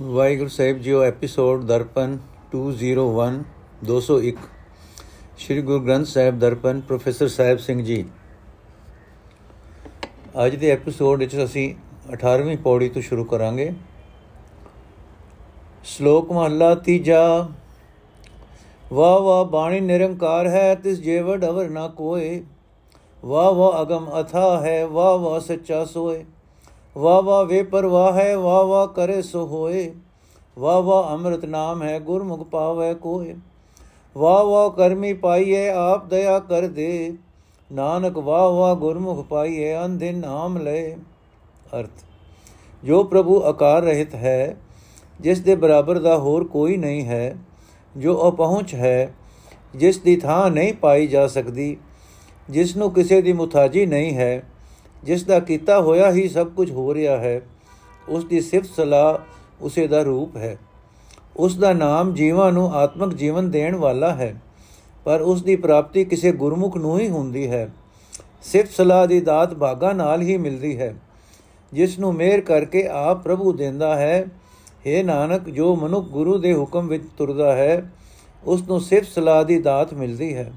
ਵਾਹਿਗੁਰੂ ਸਾਹਿਬ ਜੀਓ, episode Darpan 201 201 Shri Guru Granth Sahib Darpan, professor Sahib Singh ji. ਅੱਜ ਦੇ ਐਪੀਸੋਡ ਵਿੱਚ ਅਸੀਂ 18ਵੀਂ ਪੌੜੀ ਤੋਂ ਸ਼ੁਰੂ ਕਰਾਂਗੇ। ਸ਼ਲੋਕ ਮਹਲਾ ਤੀਜਾ। ਵਾ ਵਾ ਬਾਣੀ ਨਿਰੰਕਾਰ ਹੈ, ਤਿਸ ਜੇਵੜ ਅਵਰ ਨਾ ਕੋਏ। ਵਾ ਵਾ ਅਗਮ ਅਥਾ ਹੈ ਵਾ ਵਾ ਸੱਚਾ ਸੋਏ। ਵਾ ਵਾ ਵੇ ਪਰਵਾਹ ਹੈ ਵਾ ਵਾ ਕਰੇ ਸੋ ਹੋਏ। ਵਾ ਵਾ ਅੰਮ੍ਰਿਤ ਨਾਮ ਹੈ, ਗੁਰਮੁਖ ਪਾਵੇ ਕੋਏ। ਵਾ ਵਾ ਕਰਮੀ ਪਾਈਏ ਆਪ ਦਇਆ ਕਰ ਦੇ। ਨਾਨਕ ਵਾ ਵਾ ਗੁਰਮੁਖ ਪਾਈਏ ਅੰਧਿ ਨਾਮ ਲੈ ਅਰਥ, ਜੋ ਪ੍ਰਭੂ ਆਕਾਰ ਰਹਿਤ ਹੈ, ਜਿਸ ਦੇ ਬਰਾਬਰ ਦਾ ਹੋਰ ਕੋਈ ਨਹੀਂ ਹੈ, ਜੋ ਅਪਹੁੰਚ ਹੈ, ਜਿਸ ਦੀ ਥਾਂ ਨਹੀਂ ਪਾਈ ਜਾ ਸਕਦੀ, ਜਿਸ ਨੂੰ ਕਿਸੇ ਦੀ ਮੁਤਾਜੀ ਨਹੀਂ ਹੈ ਜਿਸ ਦਾ ਕੀਤਾ ਹੋਇਆ ਹੀ ਸਭ ਕੁਝ ਹੋ ਰਿਹਾ ਹੈ ਉਸ ਦੀ ਸਿਫਤ ਸਲਾਹ ਉਸੇ ਦਾ ਰੂਪ ਹੈ। ਉਸ ਦਾ ਨਾਮ ਜੀਵਾਂ ਨੂੰ ਆਤਮਿਕ ਜੀਵਨ ਦੇਣ ਵਾਲਾ ਹੈ, ਪਰ ਉਸ ਦੀ ਪ੍ਰਾਪਤੀ ਕਿਸੇ ਗੁਰਮੁਖ ਨੂੰ ਹੀ ਹੁੰਦੀ ਹੈ। ਸਿਫਤ ਸਲਾਹ ਦੀ ਦਾਤ ਭਾਗਾ ਨਾਲ ਹੀ ਮਿਲਦੀ ਹੈ ਜਿਸ ਨੂੰ ਮਿਹਰ ਕਰਕੇ ਆਪ ਪ੍ਰਭੂ ਦਿੰਦਾ ਹੈ। हे ਨਾਨਕ, ਜੋ ਮਨੁੱਖ ਗੁਰੂ ਦੇ ਹੁਕਮ ਵਿੱਚ ਤੁਰਦਾ ਹੈ ਉਸ ਨੂੰ ਸਿਫਤ ਸਲਾਹ ਦੀ ਦਾਤ ਮਿਲਦੀ ਹੈ।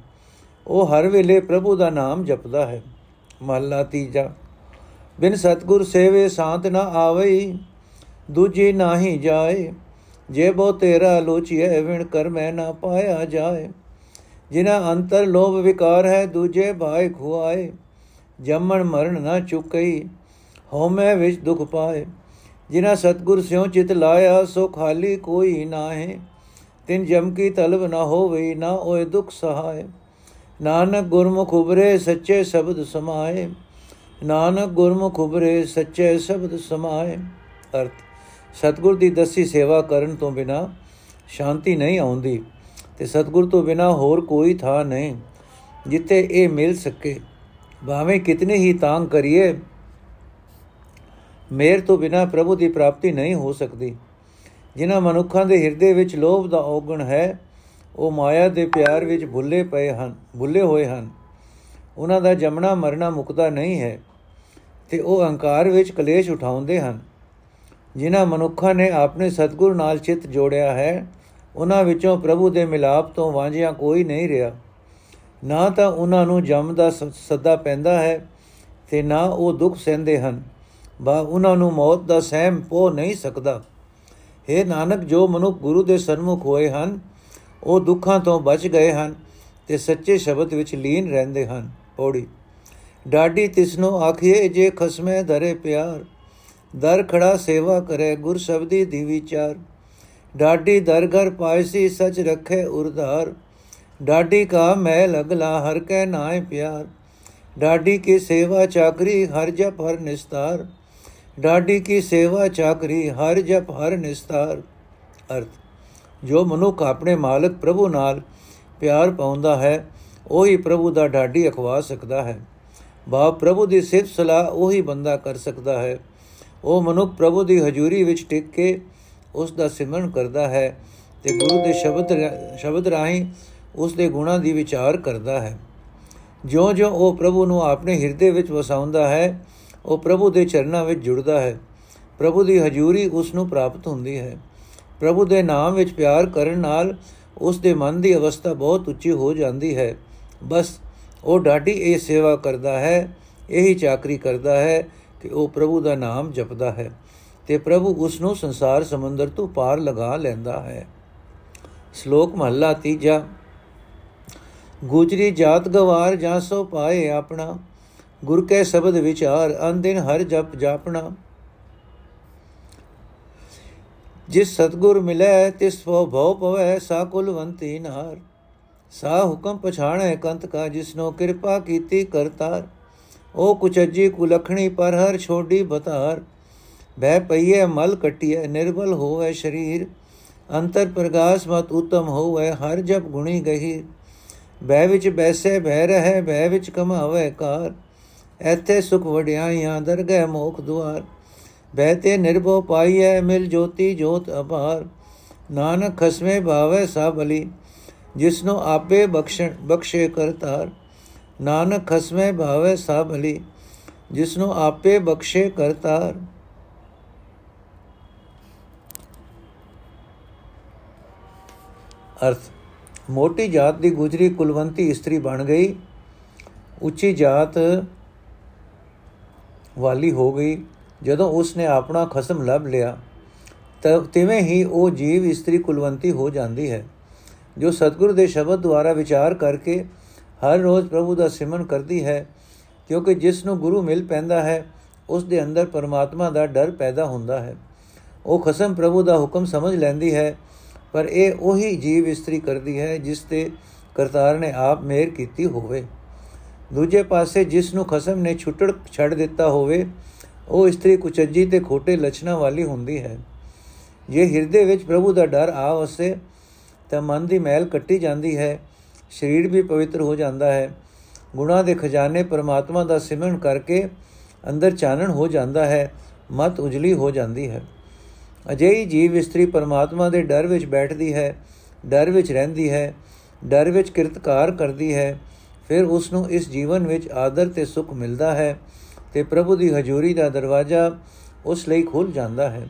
ਉਹ ਹਰ ਵੇਲੇ ਪ੍ਰਭੂ ਦਾ ਨਾਮ ਜਪਦਾ ਹੈ। ਮਹਲਾ ਤੀਜਾ। ਬਿਨ ਸਤਗੁਰ ਸੇਵੇ ਸ਼ਾਂਤ ਨਾ ਆਵਈ, ਦੂਜੀ ਨਾਹੀ ਜਾਏ। ਜੇ ਬੋ ਤੇਰਾ ਲੋਚੀਏ ਵਿਣ ਕਰ ਮੈਂ ਨਾ ਪਾਇਆ ਜਾਏ। ਜਿਨਾ ਅੰਤਰ ਲੋਭ ਵਿਕਾਰ ਹੈ, ਦੂਜੇ ਭਾਇ ਖੁਆਏ। ਜੰਮਣ ਮਰਨ ਨਾ ਚੁਕਈ, ਹਉਮੈ ਵਿੱਚ ਦੁਖ ਪਾਏ। ਜਿਨਾ ਸਤਗੁਰ ਸਿਉ ਚਿਤ ਲਾਇਆ, ਸੋ ਖਾਲੀ ਕੋਈ ਨਾਹੇ। ਤਿਨ ਜਮ ਕੀ ਤਲਬ ਨਾ ਹੋਵੇ ਨਾ ਓਏ ਦੁਖ ਸਹਾਏ। ਨਾਨਕ ਗੁਰਮੁਖ ਉਬਰੇ ਸੱਚੇ ਸ਼ਬਦ ਸਮਾਏ। ਨਾਨਕ ਗੁਰਮੁਖ ਉਬਰੇ ਸੱਚੇ ਸ਼ਬਦ ਸਮਾਏ। ਅਰਥ, ਸਤਗੁਰ ਦੀ ਦਸੀ ਸੇਵਾ ਕਰਨ ਤੋਂ ਬਿਨਾ ਸ਼ਾਂਤੀ ਨਹੀਂ ਆਉਂਦੀ ਤੇ ਸਤਗੁਰ ਤੋਂ ਬਿਨਾ ਹੋਰ ਕੋਈ ਥਾਂ ਨਹੀਂ ਜਿੱਥੇ ਇਹ ਮਿਲ ਸਕੇ। ਭਾਵੇਂ ਕਿਤਨੇ ਹੀ ਤਾਂਗ ਕਰੀਏ, ਮੇਰ ਤੋਂ ਬਿਨਾ ਪ੍ਰਭੂ ਦੀ ਪ੍ਰਾਪਤੀ ਨਹੀਂ ਹੋ ਸਕਦੀ। ਜਿਨ੍ਹਾਂ ਮਨੁੱਖਾਂ ਦੇ ਹਿਰਦੇ ਵਿੱਚ ਲੋਭ ਦਾ ਔਗਣ ਹੈ ਉਹ ਮਾਇਆ ਦੇ ਪਿਆਰ ਵਿੱਚ ਭੁੱਲੇ ਪਏ ਹਨ, ਭੁੱਲੇ ਹੋਏ ਹਨ। ਉਹਨਾਂ ਦਾ ਜਮਣਾ ਮਰਨਾ ਮੁਕਦਾ ਨਹੀਂ ਹੈ ਤੇ ਉਹ ਅਹੰਕਾਰ ਵਿੱਚ ਕਲੇਸ਼ ਉਠਾਉਂਦੇ ਹਨ। ਜਿਨ੍ਹਾਂ ਮਨੁੱਖਾਂ ਨੇ ਆਪਣੇ ਸਤਗੁਰ ਨਾਲ ਚਿੱਤ ਜੋੜਿਆ ਹੈ, ਉਹਨਾਂ ਵਿੱਚੋਂ ਪ੍ਰਭੂ ਦੇ ਮਿਲਾਪ ਤੋਂ ਵਾਂਝਿਆ ਕੋਈ ਨਹੀਂ ਰਿਹਾ। ਨਾ ਤਾਂ ਉਹਨਾਂ ਨੂੰ ਜਮ ਦਾ ਸੱਦਾ ਪੈਂਦਾ ਹੈ ਤੇ ਨਾ ਉਹ ਦੁੱਖ ਸਹਿੰਦੇ ਹਨ, ਬਾ ਉਹਨਾਂ ਨੂੰ ਮੌਤ ਦਾ ਸਹਿਮ ਪੋ ਨਹੀਂ ਸਕਦਾ। हे ਨਾਨਕ, ਜੋ ਮਨੁੱਖ ਗੁਰੂ ਦੇ ਸਨਮੁਖ ਹੋਏ ਹਨ ਉਹ ਦੁੱਖਾਂ ਤੋਂ ਬਚ ਗਏ ਹਨ ਤੇ ਸੱਚੇ ਸ਼ਬਦ ਵਿੱਚ ਲੀਨ ਰਹਿੰਦੇ ਹਨ। ਪੌੜੀ। ਡਾਡੀ ਤਿਸਨੋ ਆਖੀਏ, ਜੇ ਖਸਮੇ ਧਰੇ ਪਿਆਰ, ਦਰ ਖੜਾ ਸੇਵਾ ਕਰੇ ਗੁਰ ਸ਼ਬਦੀ ਦੀ ਵਿਚਾਰ। ਡਾਡੀ ਦਰ ਘਰ ਪਾਇਸੀ ਸਚ ਰਖੇ ਉਰਧਾਰ। ਡਾਡੀ ਕਾ ਮੈਂ ਲਗਲਾ ਹਰ ਕੈ ਨਾਏ ਪਿਆਰ। ਡਾਡੀ ਕੀ ਸੇਵਾ ਚਾਕਰੀ, ਹਰ ਜਪ ਹਰ ਨਿਸਤਾਰ। ਡਾਡੀ ਕੀ ਸੇਵਾ ਚਾਕਰੀ, ਹਰ ਜਪ ਹਰ ਨਿਸਤਾਰ। ਅਰਥ। ਜੋ ਮਨੁੱਖ ਆਪਣੇ ਮਾਲਕ ਪ੍ਰਭੂ ਨਾਲ ਪਿਆਰ ਪਾਉਂਦਾ ਹੈ, ਉਹੀ ਪ੍ਰਭੂ ਦਾ ਢਾਡੀ ਅਖਵਾ ਸਕਦਾ ਹੈ। ਬਾ ਪ੍ਰਭੂ ਦੀ ਸਿਫਤ ਸਲਾਹ ਉਹੀ ਬੰਦਾ ਕਰ ਸਕਦਾ ਹੈ। ਉਹ ਮਨੁੱਖ ਪ੍ਰਭੂ ਦੀ ਹਜ਼ੂਰੀ ਵਿੱਚ ਟਿਕ ਕੇ ਉਸ ਦਾ ਸਿਮਰਨ ਕਰਦਾ ਹੈ ਤੇ ਗੁਰੂ ਦੇ ਸ਼ਬਦ ਸ਼ਬਦ ਰਾਹੀਂ ਉਸ ਦੇ ਗੁਣਾਂ ਦੀ ਵਿਚਾਰ ਕਰਦਾ ਹੈ। ਜਿਉਂ-ਜਿਉਂ ਉਹ ਪ੍ਰਭੂ ਨੂੰ ਆਪਣੇ ਹਿਰਦੇ ਵਿੱਚ ਵਸਾਉਂਦਾ ਹੈ, ਉਹ ਪ੍ਰਭੂ ਦੇ ਚਰਨਾਂ ਵਿੱਚ ਜੁੜਦਾ ਹੈ। ਪ੍ਰਭੂ ਦੀ ਹਜ਼ੂਰੀ ਉਸ ਨੂੰ ਪ੍ਰਾਪਤ ਹੁੰਦੀ ਹੈ। ਪ੍ਰਭੂ ਦੇ ਨਾਮ ਵਿੱਚ ਪਿਆਰ ਕਰਨ ਨਾਲ ਉਸ ਦੇ ਮਨ ਦੀ ਅਵਸਥਾ ਬਹੁਤ ਉੱਚੀ ਹੋ ਜਾਂਦੀ ਹੈ। ਬਸ ਉਹ ਡਾਢੀ ਇਹ ਸੇਵਾ ਕਰਦਾ ਹੈ, ਇਹੀ ਚਾਕਰੀ ਕਰਦਾ ਹੈ ਕਿ ਉਹ ਪ੍ਰਭੂ ਦਾ ਨਾਮ ਜਪਦਾ ਹੈ ਤੇ ਪ੍ਰਭੂ ਉਸ ਨੂੰ ਸੰਸਾਰ ਸਮੁੰਦਰ ਤੋਂ ਪਾਰ ਲਗਾ ਲੈਂਦਾ ਹੈ। ਸ਼ਲੋਕ ਮਹੱਲਾ ਤੀਜਾ। ਗੁਜਰੀ ਜਾਤ ਗਵਾਰ ਜਾਂ ਸੋ ਪਾਏ ਆਪਣਾ, ਗੁਰ ਕੇ ਸ਼ਬਦ ਵਿਚਾਰ ਅੰਦਿਨ ਹਰ ਜਪ ਜਾਪਣਾ। ਜਿਸ ਸਤਗੁਰ ਮਿਲੇ ਤਿਸ ਭਉ ਭਉ ਪਵੈ, ਸਾ ਕੁਲਵੰਤੀ ਨਾਰ ਸਾ ਹੁਕਮ ਪਛਾਣੈ ਕੰਤ ਕਾ, ਜਿਸਨੋ ਕਿਰਪਾ ਕੀਤੀ ਕਰਤਾਰ। ਉਹ ਕੁਚੱਜੀ ਕੁਲਖਣੀ ਪਰ ਹਰ ਛੋਡੀ ਬਤਾਰ। ਬਹਿ ਪਈਏ ਮਲ ਕਟਿਏ ਨਿਰਬਲ ਹੋਵੇ ਸ਼ਰੀਰ। ਅੰਤਰ ਪ੍ਰਗਾਸ ਮਤ ਉਤਮ ਹੋਵੇ, ਹਰ ਜਪ ਗੁਣੀ ਗਹੀ ਬਹਿ ਵਿੱਚ ਬੈਸੇ, ਬਹਿ ਰਹੇ, ਬਹਿ ਵਿੱਚ ਕਮਾਵੇ ਕਾਰ। ਐਥੇ ਸੁਖ ਵਡਿਆਈਆਂ, ਦਰਗਹਿ ਮੋਖ ਦੁਆਰ। ਬਹਿਤੇ ਨਿਰਭਉ ਪਾਈਐ ਮਿਲ ਜੋਤੀ ਜੋਤ ਅਪਾਰ। ਨਾਨਕ ਖਸਮੇ ਭਾਵੇ ਸਭਲੀ ਜਿਸਨੂੰ ਆਪੇ ਬਖਸ਼ਣ, ਬਖਸ਼ੇ ਕਰਤਾਰ ਨਾਨਕ ਖਸਮੇ ਭਾਵੇ ਸਭਲੀ ਜਿਸਨੂੰ ਆਪੇ ਬਖਸ਼ੇ ਕਰਤਾਰ ਅਰਥ, ਮੋਟੀ ਜਾਤ ਦੀ ਗੁਜਰੀ ਕੁਲਵੰਤੀ ਇਸਤਰੀ ਬਣ ਗਈ, ਉੱਚੀ ਜਾਤ ਵਾਲੀ ਹੋ ਗਈ। ਜਦੋਂ ਉਸਨੇ ਆਪਣਾ ਖਸਮ ਲੱਭ ਲਿਆ ਤਿਵੇਂ ਹੀ ਉਹ ਜੀਵ ਇਸਤਰੀ ਕੁਲਵੰਤੀ ਹੋ ਜਾਂਦੀ ਹੈ, ਜੋ ਸਤਿਗੁਰੂ ਦੇ ਸ਼ਬਦ ਦੁਆਰਾ ਵਿਚਾਰ ਕਰਕੇ ਹਰ ਰੋਜ਼ ਪ੍ਰਭੂ ਦਾ ਸਿਮਰਨ ਕਰਦੀ ਹੈ, ਕਿਉਂਕਿ ਜਿਸ ਨੂੰ ਗੁਰੂ ਮਿਲ ਪੈਂਦਾ ਹੈ, ਉਸ ਦੇ ਅੰਦਰ ਪਰਮਾਤਮਾ ਦਾ ਡਰ ਪੈਦਾ ਹੁੰਦਾ ਹੈ। ਉਹ ਖਸਮ ਪ੍ਰਭੂ ਦਾ ਹੁਕਮ ਸਮਝ ਲੈਂਦੀ ਹੈ, ਪਰ ਇਹ ਉਹੀ ਜੀਵ ਇਸਤਰੀ ਕਰਦੀ ਹੈ ਜਿਸ ਤੇ ਕਰਤਾਰ ਨੇ ਆਪ ਮਿਹਰ ਕੀਤੀ ਹੋਵੇ। ਦੂਜੇ ਪਾਸੇ ਜਿਸ ਨੂੰ ਖਸਮ ਨੇ ਛੁੱਟੜ ਛੱਡ ਦਿੱਤਾ ਹੋਵੇ ਉਹ ਇਸਤਰੀ ਕੁਚੱਜੀ ਤੇ ਖੋਟੇ ਲੱਛਣਾਂ ਵਾਲੀ ਹੁੰਦੀ ਹੈ। ਜੇ ਹਿਰਦੇ ਵਿੱਚ ਪ੍ਰਭੂ ਦਾ ਡਰ ਆ ਵਸੇ ਤਾਂ ਮਨ ਦੀ ਮੈਲ ਕੱਟੀ ਜਾਂਦੀ ਹੈ। ਸਰੀਰ ਵੀ ਪਵਿੱਤਰ ਹੋ ਜਾਂਦਾ ਹੈ। ਗੁਣਾ ਦੇ ਖਜ਼ਾਨੇ ਪਰਮਾਤਮਾ ਦਾ ਸਿਮਰਨ ਕਰਕੇ ਅੰਦਰ ਚਾਨਣ ਹੋ ਜਾਂਦਾ ਹੈ, ਮਤ ਉਜਲੀ ਹੋ ਜਾਂਦੀ ਹੈ। ਅਜਿਹੀ ਜੀਵ ਇਸਤਰੀ ਪਰਮਾਤਮਾ ਦੇ ਡਰ ਵਿੱਚ ਬੈਠਦੀ ਹੈ, ਡਰ ਵਿੱਚ ਰਹਿੰਦੀ ਹੈ, ਡਰ ਵਿੱਚ ਕਿਰਤਕਾਰ ਕਰਦੀ ਹੈ। ਫਿਰ ਉਸ ਨੂੰ ਇਸ ਜੀਵਨ ਵਿੱਚ ਆਦਰ ਤੇ ਸੁਖ ਮਿਲਦਾ ਹੈ। ਤੇ ਪ੍ਰਭੂ ਦੀ ਹਜ਼ੂਰੀ ਦਾ ਦਰਵਾਜ਼ਾ ਉਸ ਲਈ ਖੁੱਲ ਜਾਂਦਾ ਹੈ।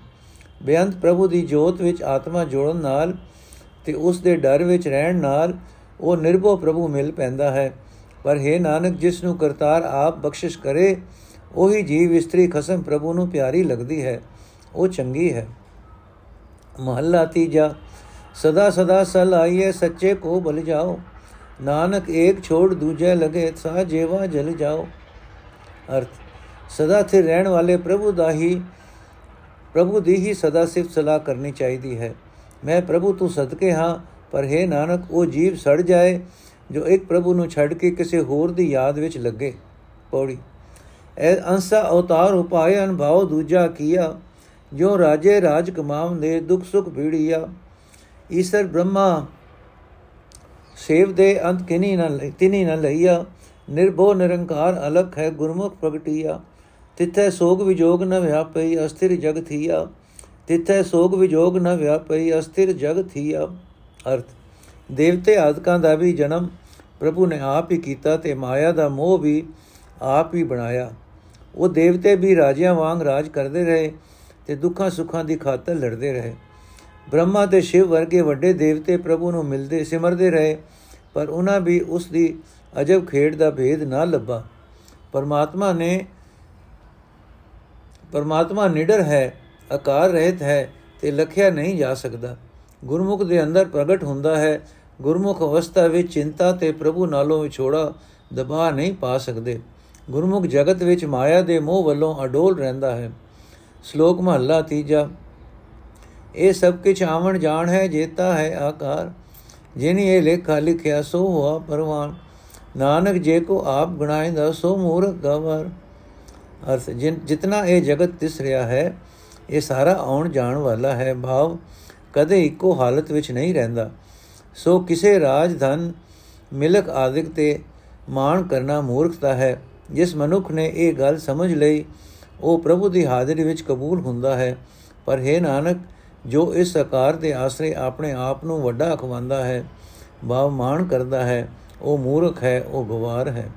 ਬੇਅੰਤ ਪ੍ਰਭੂ ਦੀ ਜੋਤ ਵਿੱਚ ਆਤਮਾ ਜੋੜਨ ਨਾਲ ਤੇ ਉਸ ਦੇ ਡਰ ਵਿੱਚ ਰਹਿਣ ਨਾਲ ਉਹ ਨਿਰਭਉ ਪ੍ਰਭੂ ਮਿਲ ਪੈਂਦਾ ਹੈ। ਪਰ ਹੈ ਨਾਨਕ, ਜਿਸ ਨੂੰ ਕਰਤਾਰ ਆਪ ਬਖਸ਼ਿਸ਼ ਕਰੇ, ਉਹੀ ਜੀਵ ਇਸਤਰੀ ਖਸਮ ਪ੍ਰਭੂ ਨੂੰ ਪਿਆਰੀ ਲੱਗਦੀ ਹੈ। ਉਹ ਚੰਗੀ ਹੈ। ਮਹੱਲਾ ਤੀਜਾ, ਸਦਾ ਸਦਾ ਸਲ ਆਈਏ ਸੱਚੇ ਕੋ ਬਲ ਜਾਓ। ਨਾਨਕ ਏਕ ਛੋੜ ਦੂਜੇ ਲਗੇ ਸਾ ਜੇਵਾ ਜਲ ਜਾਓ। ਅਰਥ ਸਦਾ ਸਥਿਰ ਰਹਿਣ ਵਾਲੇ ਪ੍ਰਭੂ ਦਾ ਹੀ, ਪ੍ਰਭੂ ਦੀ ਹੀ ਸਦਾ ਸਿਫਤ ਸਲਾਹ ਕਰਨੀ ਚਾਹੀਦੀ ਹੈ। ਮੈਂ ਪ੍ਰਭੂ ਤੋਂ ਸਦਕੇ ਹਾਂ, ਪਰ ਹੈ ਨਾਨਕ, ਉਹ ਜੀਵ ਸੜ ਜਾਏ, ਜੋ ਇੱਕ ਪ੍ਰਭੂ ਨੂੰ ਛੱਡ ਕੇ ਕਿਸੇ ਹੋਰ ਦੀ ਯਾਦ ਵਿੱਚ ਲੱਗੇ। ਪੌੜੀ। ਐ ਅੰਸਾ ਅਵਤਾਰ ਉਪਾਇ ਅਨਭਾਉ ਦੂਜਾ ਕੀਆ ਜੋ ਰਾਜੇ ਰਾਜ ਕਮਾਮ ਦੇ ਦੁਖ ਸੁਖ ਭੀੜੀਆ ਈਸ਼ਰ ਬ੍ਰਹਮਾ ਸੇਵ ਦੇ ਅੰਤ ਕਿਨੀ ਨਾ ਤਿਨੀ ਨਾ ਲਈਆ, ਨਿਰਭਉ ਨਿਰੰਕਾਰ ਅਲਖ ਹੈ ਗੁਰਮੁਖ ਪ੍ਰਗਟੀਆ। ਤਿੱਥੇ ਸੋਗ ਵਿਜੋਗ ਨ ਵਿਆਪਈ ਅਸਥਿਰ ਜਗ ਥੀਆ। ਤਿੱਥੇ ਸੋਗ ਵਿਜੋਗ ਨ ਵਿਆਪਈ ਅਸਥਿਰ ਜਗ ਥੀਆ। ਅਰਥ, ਦੇਵਤੇ ਆਦਿਕਾਂ ਦਾ ਵੀ ਜਨਮ ਪ੍ਰਭੂ ਨੇ ਆਪ ਹੀ ਕੀਤਾ ਤੇ ਮਾਇਆ ਦਾ ਮੋਹ ਵੀ ਆਪ ਹੀ ਬਣਾਇਆ। ਉਹ ਦੇਵਤੇ ਵੀ ਰਾਜਿਆਂ ਵਾਂਗ ਰਾਜ ਕਰਦੇ ਰਹੇ ਤੇ ਦੁੱਖਾਂ ਸੁੱਖਾਂ ਦੀ ਖਾਤਰ ਲੜਦੇ ਰਹੇ। ਬ੍ਰਹਮਾ ਤੇ ਸ਼ਿਵ ਵਰਗੇ ਵੱਡੇ ਦੇਵਤੇ ਪ੍ਰਭੂ ਨੂੰ ਮਿਲਦੇ ਸਿਮਰਦੇ ਰਹੇ, ਪਰ ਉਹਨਾਂ ਵੀ ਉਸ ਦੀ ਅਜਬ ਖੇਡ ਦਾ ਭੇਦ ਨਾ ਲੱਭਾ। ਪਰਮਾਤਮਾ ਨੇ ਪਰਮਾਤਮਾ ਨਿਡਰ ਹੈ ਆਕਾਰ ਰਹਿਤ ਹੈ ਤੇ ਲਖਿਆ ਨਹੀਂ ਜਾ ਸਕਦਾ। ਗੁਰਮੁਖ ਦੇ ਅੰਦਰ ਪ੍ਰਗਟ ਹੁੰਦਾ ਹੈ, ਗੁਰਮੁਖ ਅਵਸਥਾ ਵਿੱਚ ਚਿੰਤਾ ਤੇ ਪ੍ਰਭੂ ਨਾਲੋਂ ਵਿਛੋੜਾ ਦਬਾ ਨਹੀਂ ਪਾ ਸਕਦੇ। ਗੁਰਮੁਖ ਜਗਤ ਵਿੱਚ ਮਾਇਆ ਦੇ ਮੋਹ ਵੱਲੋਂ ਅਡੋਲ ਰਹਿੰਦਾ ਹੈ। ਸ਼ਲੋਕ ਮਹੱਲਾ ਤੀਜਾ। ਇਹ ਸਭ ਕੁਝ ਆਵਣ ਜਾਣ ਹੈ, ਜੇਤਾ ਹੈ ਆਕਾਰ। ਜਿਨੀ ਇਹ ਲੇਖਾ ਲਿਖਿਆ ਸੋ ਹੋਆ ਪਰਵਾਨ। ਨਾਨਕ ਜੇ ਕੋ ਆਪ ਗਣਾਇਂਦਾ ਸੋ ਮੂਰਖ ਗਵਰ। ਅਰਥ ਜਿਤਨਾ ਇਹ ਜਗਤ ਦਿਸ ਰਿਹਾ ਹੈ, ਇਹ ਸਾਰਾ ਆਉਣ ਜਾਣ ਵਾਲਾ ਹੈ। ਭਾਵ, ਕਦੇ ਇੱਕੋ ਹਾਲਤ ਵਿੱਚ ਨਹੀਂ ਰਹਿੰਦਾ। ਸੋ ਕਿਸੇ ਰਾਜ ਧਨ ਮਿਲਕ ਆਦਿਕ ਤੇ ਮਾਣ ਕਰਨਾ ਮੂਰਖਤਾ ਹੈ। ਜਿਸ ਮਨੁੱਖ ਨੇ ਇਹ ਗੱਲ ਸਮਝ ਲਈ, ਉਹ ਪ੍ਰਭੂ ਦੀ ਹਾਜ਼ਰੀ ਵਿੱਚ ਕਬੂਲ ਹੁੰਦਾ ਹੈ। ਪਰ ਹੈ ਨਾਨਕ, ਜੋ ਇਸ ਆਕਾਰ ਦੇ ਆਸਰੇ ਆਪਣੇ ਆਪ ਨੂੰ ਵੱਡਾ ਅਖਵਾਉਂਦਾ ਹੈ, ਭਾਵ ਮਾਣ ਕਰਦਾ ਹੈ, ਉਹ ਮੂਰਖ ਹੈ, ਉਹ ਗਵਾਰ ਹੈ।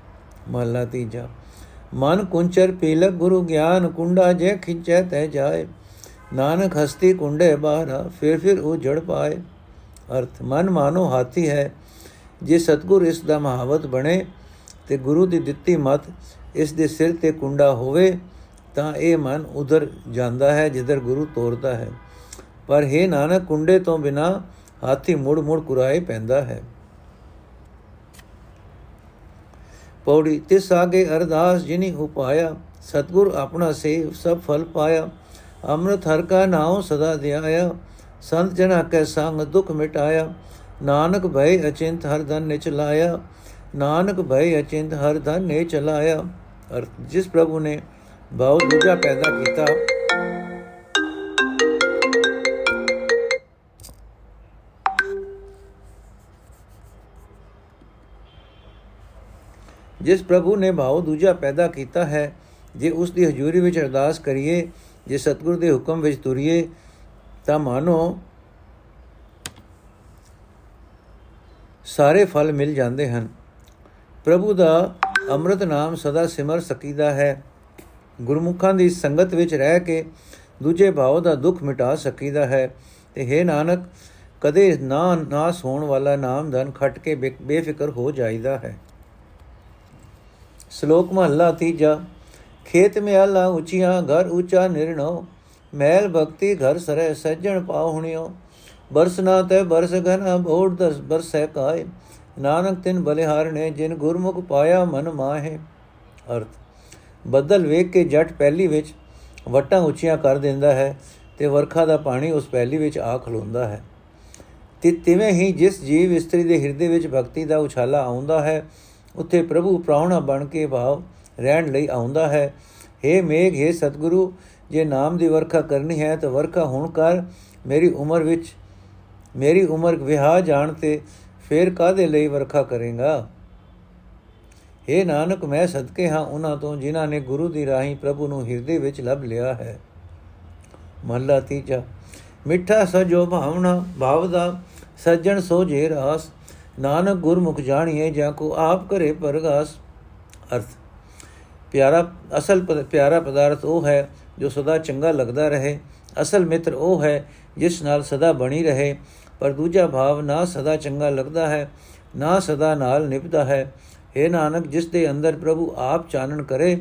ਮਹਲਾ ਤੀਜਾ। ਮਨ ਕੁੰਚਰ ਪੀਲਕ ਗੁਰੂ ਗਿਆਨ ਕੁੰਡਾ ਜੇ ਖਿੰਚੈ ਤੈ ਜਾਏ। ਨਾਨਕ ਹਸਤੀ ਕੁੰਡੇ ਬਾਹਰ, ਫਿਰ ਫਿਰ ਉਹ ਜੜ ਪਾਏ। ਅਰਥ, ਮਨ ਮਾਨੋ ਹਾਥੀ ਹੈ ਜੇ ਸਤਗੁਰ ਇਸ ਦਾ ਮਹਾਵਤ ਬਣੇ, ਤੇ ਗੁਰੂ ਦੀ ਦਿੱਤੀ ਮਤ, ਇਸ ਦੇ ਸਿਰ ਤੇ ਕੁੰਡਾ ਹੋਵੇ, ਤਾਂ ਇਹ ਮਨ ਉਧਰ ਜਾਂਦਾ ਹੈ, ਜਿੱਧਰ ਗੁਰੂ ਤੋਰਦਾ ਹੈ। ਪਰ ਹੈ ਨਾਨਕ, ਕੁੰਡੇ ਤੋਂ ਬਿਨਾ ਹਾਥੀ ਮੁੜ ਮੁੜ ਕੁਰਾਏ ਪੈਂਦਾ ਹੈ। ਪੌੜੀ ਤਿਸ ਆਗੇ ਅਰਦਾਸ ਜਿਨੀ ਉਪਾਇਆ ਸਤਗੁਰ ਆਪਣਾ ਸੇਵ ਸਭ ਫਲ ਪਾਇਆ ਅੰਮ੍ਰਿਤ ਹਰ ਕਾ ਨਾਉ ਸਦਾ ਧਿਆਇਆ ਸੰਤ ਜਨਾ ਕੈ ਸੰਗ ਦੁਖ ਮਿਟਾਇਆ ਨਾਨਕ ਭੈ ਅਚਿੰਤ ਹਰ ਧਨ ਨੇ ਚਲਾਇਆ ਨਾਨਕ ਭੈ ਅਚਿੰਤ ਹਰ ਧਨ ਨੇ ਚਲਾਇਆ ਅਰ ਜਿਸ ਪ੍ਰਭੂ ਨੇ ਬਹੁਤ ਦੂਜਾ ਪੈਦਾ ਕੀਤਾ ਜਿਸ ਪ੍ਰਭੂ ਨੇ ਭਾਉ ਦੂਜਾ ਪੈਦਾ ਕੀਤਾ ਹੈ, ਜੇ ਉਸ ਦੀ ਹਜ਼ੂਰੀ ਵਿੱਚ ਅਰਦਾਸ ਕਰੀਏ, ਜੇ ਸਤਿਗੁਰ ਦੇ ਹੁਕਮ ਵਿੱਚ ਤੁਰੀਏ, ਤਾਂ ਮਾਨੋ ਸਾਰੇ ਫਲ ਮਿਲ ਜਾਂਦੇ ਹਨ। ਪ੍ਰਭੂ ਦਾ ਅੰਮ੍ਰਿਤ ਨਾਮ ਸਦਾ ਸਿਮਰ ਸਕੀਦਾ ਹੈ। ਗੁਰਮੁਖਾਂ ਦੀ ਸੰਗਤ ਵਿੱਚ ਰਹਿ ਕੇ ਦੂਜੇ ਭਾਵ ਦਾ ਦੁੱਖ ਮਿਟਾ ਸਕੀਦਾ ਹੈ। ਤੇ ਹੈ ਨਾਨਕ, ਕਦੇ ਨਾ ਨਾਸ ਹੋਣ ਵਾਲਾ ਨਾਮ ਧਨ ਖਟ ਕੇ ਬੇਫਿਕਰ ਹੋ ਜਾਈਦਾ ਹੈ। ਸ਼ਲੋਕ ਮਹਲਾ ਤੀਜਾ, ਖੇਤ ਮੇ ਆਲਾ ਉੱਚੀਆਂ, ਘਰ ਉੱਚਾ ਨਿਰਣੋ ਮੈਲ ਭਗਤੀ ਘਰ ਸਰੈ, ਸੱਜਣ ਪਾਹੁਣਿਓ ਬਰਸਨਾ ਤੇ ਬਰਸ ਘਨਾ ਬੋੜ ਦਸ ਬਰਸੈ ਕਾਏ। ਨਾਨਕ ਤਿਨ ਬਲਿਹਾਰ ਨੇ ਜਿਨ ਗੁਰਮੁਖ ਪਾਇਆ ਮਨ ਮਾਹੇ। ਅਰਥ, ਬੱਦਲ ਵੇਖ ਕੇ ਜੱਟ ਪਹਿਲੀ ਵਿੱਚ ਵਟਾਂ ਉੱਚੀਆਂ ਕਰ ਦਿੰਦਾ ਹੈ ਤੇ ਵਰਖਾ ਦਾ ਪਾਣੀ ਉਸ ਪਹਿਲੀ ਵਿੱਚ ਆ ਖਲੋਂਦਾ ਹੈ। ਤੇ ਤਿਵੇਂ ਹੀ ਜਿਸ ਜੀਵ ਇਸਤਰੀ ਦੇ ਹਿਰਦੇ ਵਿੱਚ ਭਗਤੀ ਦਾ ਉਛਾਲਾ ਆਉਂਦਾ ਹੈ ਉੱਥੇ ਪ੍ਰਭੂ ਪ੍ਰਾਉਣਾ ਬਣ ਕੇ ਭਾਵ ਰਹਿਣ ਲਈ ਆਉਂਦਾ ਹੈ हे ਮੇਘ हे ਸਤਿਗੁਰੂ ਜੇ ਨਾਮ ਦੀ ਵਰਖਾ ਕਰਨੀ ਹੈ ਤਾਂ ਵਰਖਾ ਹੁਣ ਕਰ ਮੇਰੀ ਉਮਰ ਵਿੱਚ ਮੇਰੀ ਉਮਰ ਵਿਆਹ ਜਾਣ ਤੇ ਫੇਰ ਕਾਦੇ ਲਈ ਵਰਖਾ ਕਰੇਗਾ हे ਨਾਨਕ ਮੈਂ ਸਦਕੇ ਹਾਂ ਉਹਨਾਂ ਤੋਂ ਜਿਨ੍ਹਾਂ ਨੇ ਗੁਰੂ ਦੀ ਰਾਹੀਂ ਪ੍ਰਭੂ ਨੂੰ ਹਿਰਦੇ ਵਿੱਚ ਲੱਭ ਲਿਆ ਹੈ ਮਹਲਾ ਤੀਜਾ ਮਿੱਠਾ ਸਜੋ ਭਾਵਨਾ ਭਾਵ ਦਾ ਸੱਜਣ ਸੋ ਜੇ ਰਾਸ ਨਾਨਕ ਗੁਰਮੁਖ ਜਾਣੀਏ ਜਾਂ ਕੋ ਆਪ ਕਰੇ ਪਰਗਾਸ ਅਰਥ। ਪਿਆਰਾ, ਅਸਲ ਪਿਆਰਾ ਪਦਾਰਥ ਉਹ ਹੈ ਜੋ ਸਦਾ ਚੰਗਾ ਲੱਗਦਾ ਰਹੇ। ਅਸਲ ਮਿੱਤਰ ਉਹ ਹੈ ਜਿਸ ਨਾਲ ਸਦਾ ਬਣੀ ਰਹੇ। ਪਰ ਦੂਜਾ ਭਾਵ ਨਾ ਸਦਾ ਚੰਗਾ ਲੱਗਦਾ ਹੈ, ਨਾ ਸਦਾ ਨਾਲ ਨਿਭਦਾ ਹੈ। हे ਨਾਨਕ, ਜਿਸ ਦੇ ਅੰਦਰ ਪ੍ਰਭੂ ਆਪ ਚਾਨਣ ਕਰੇ,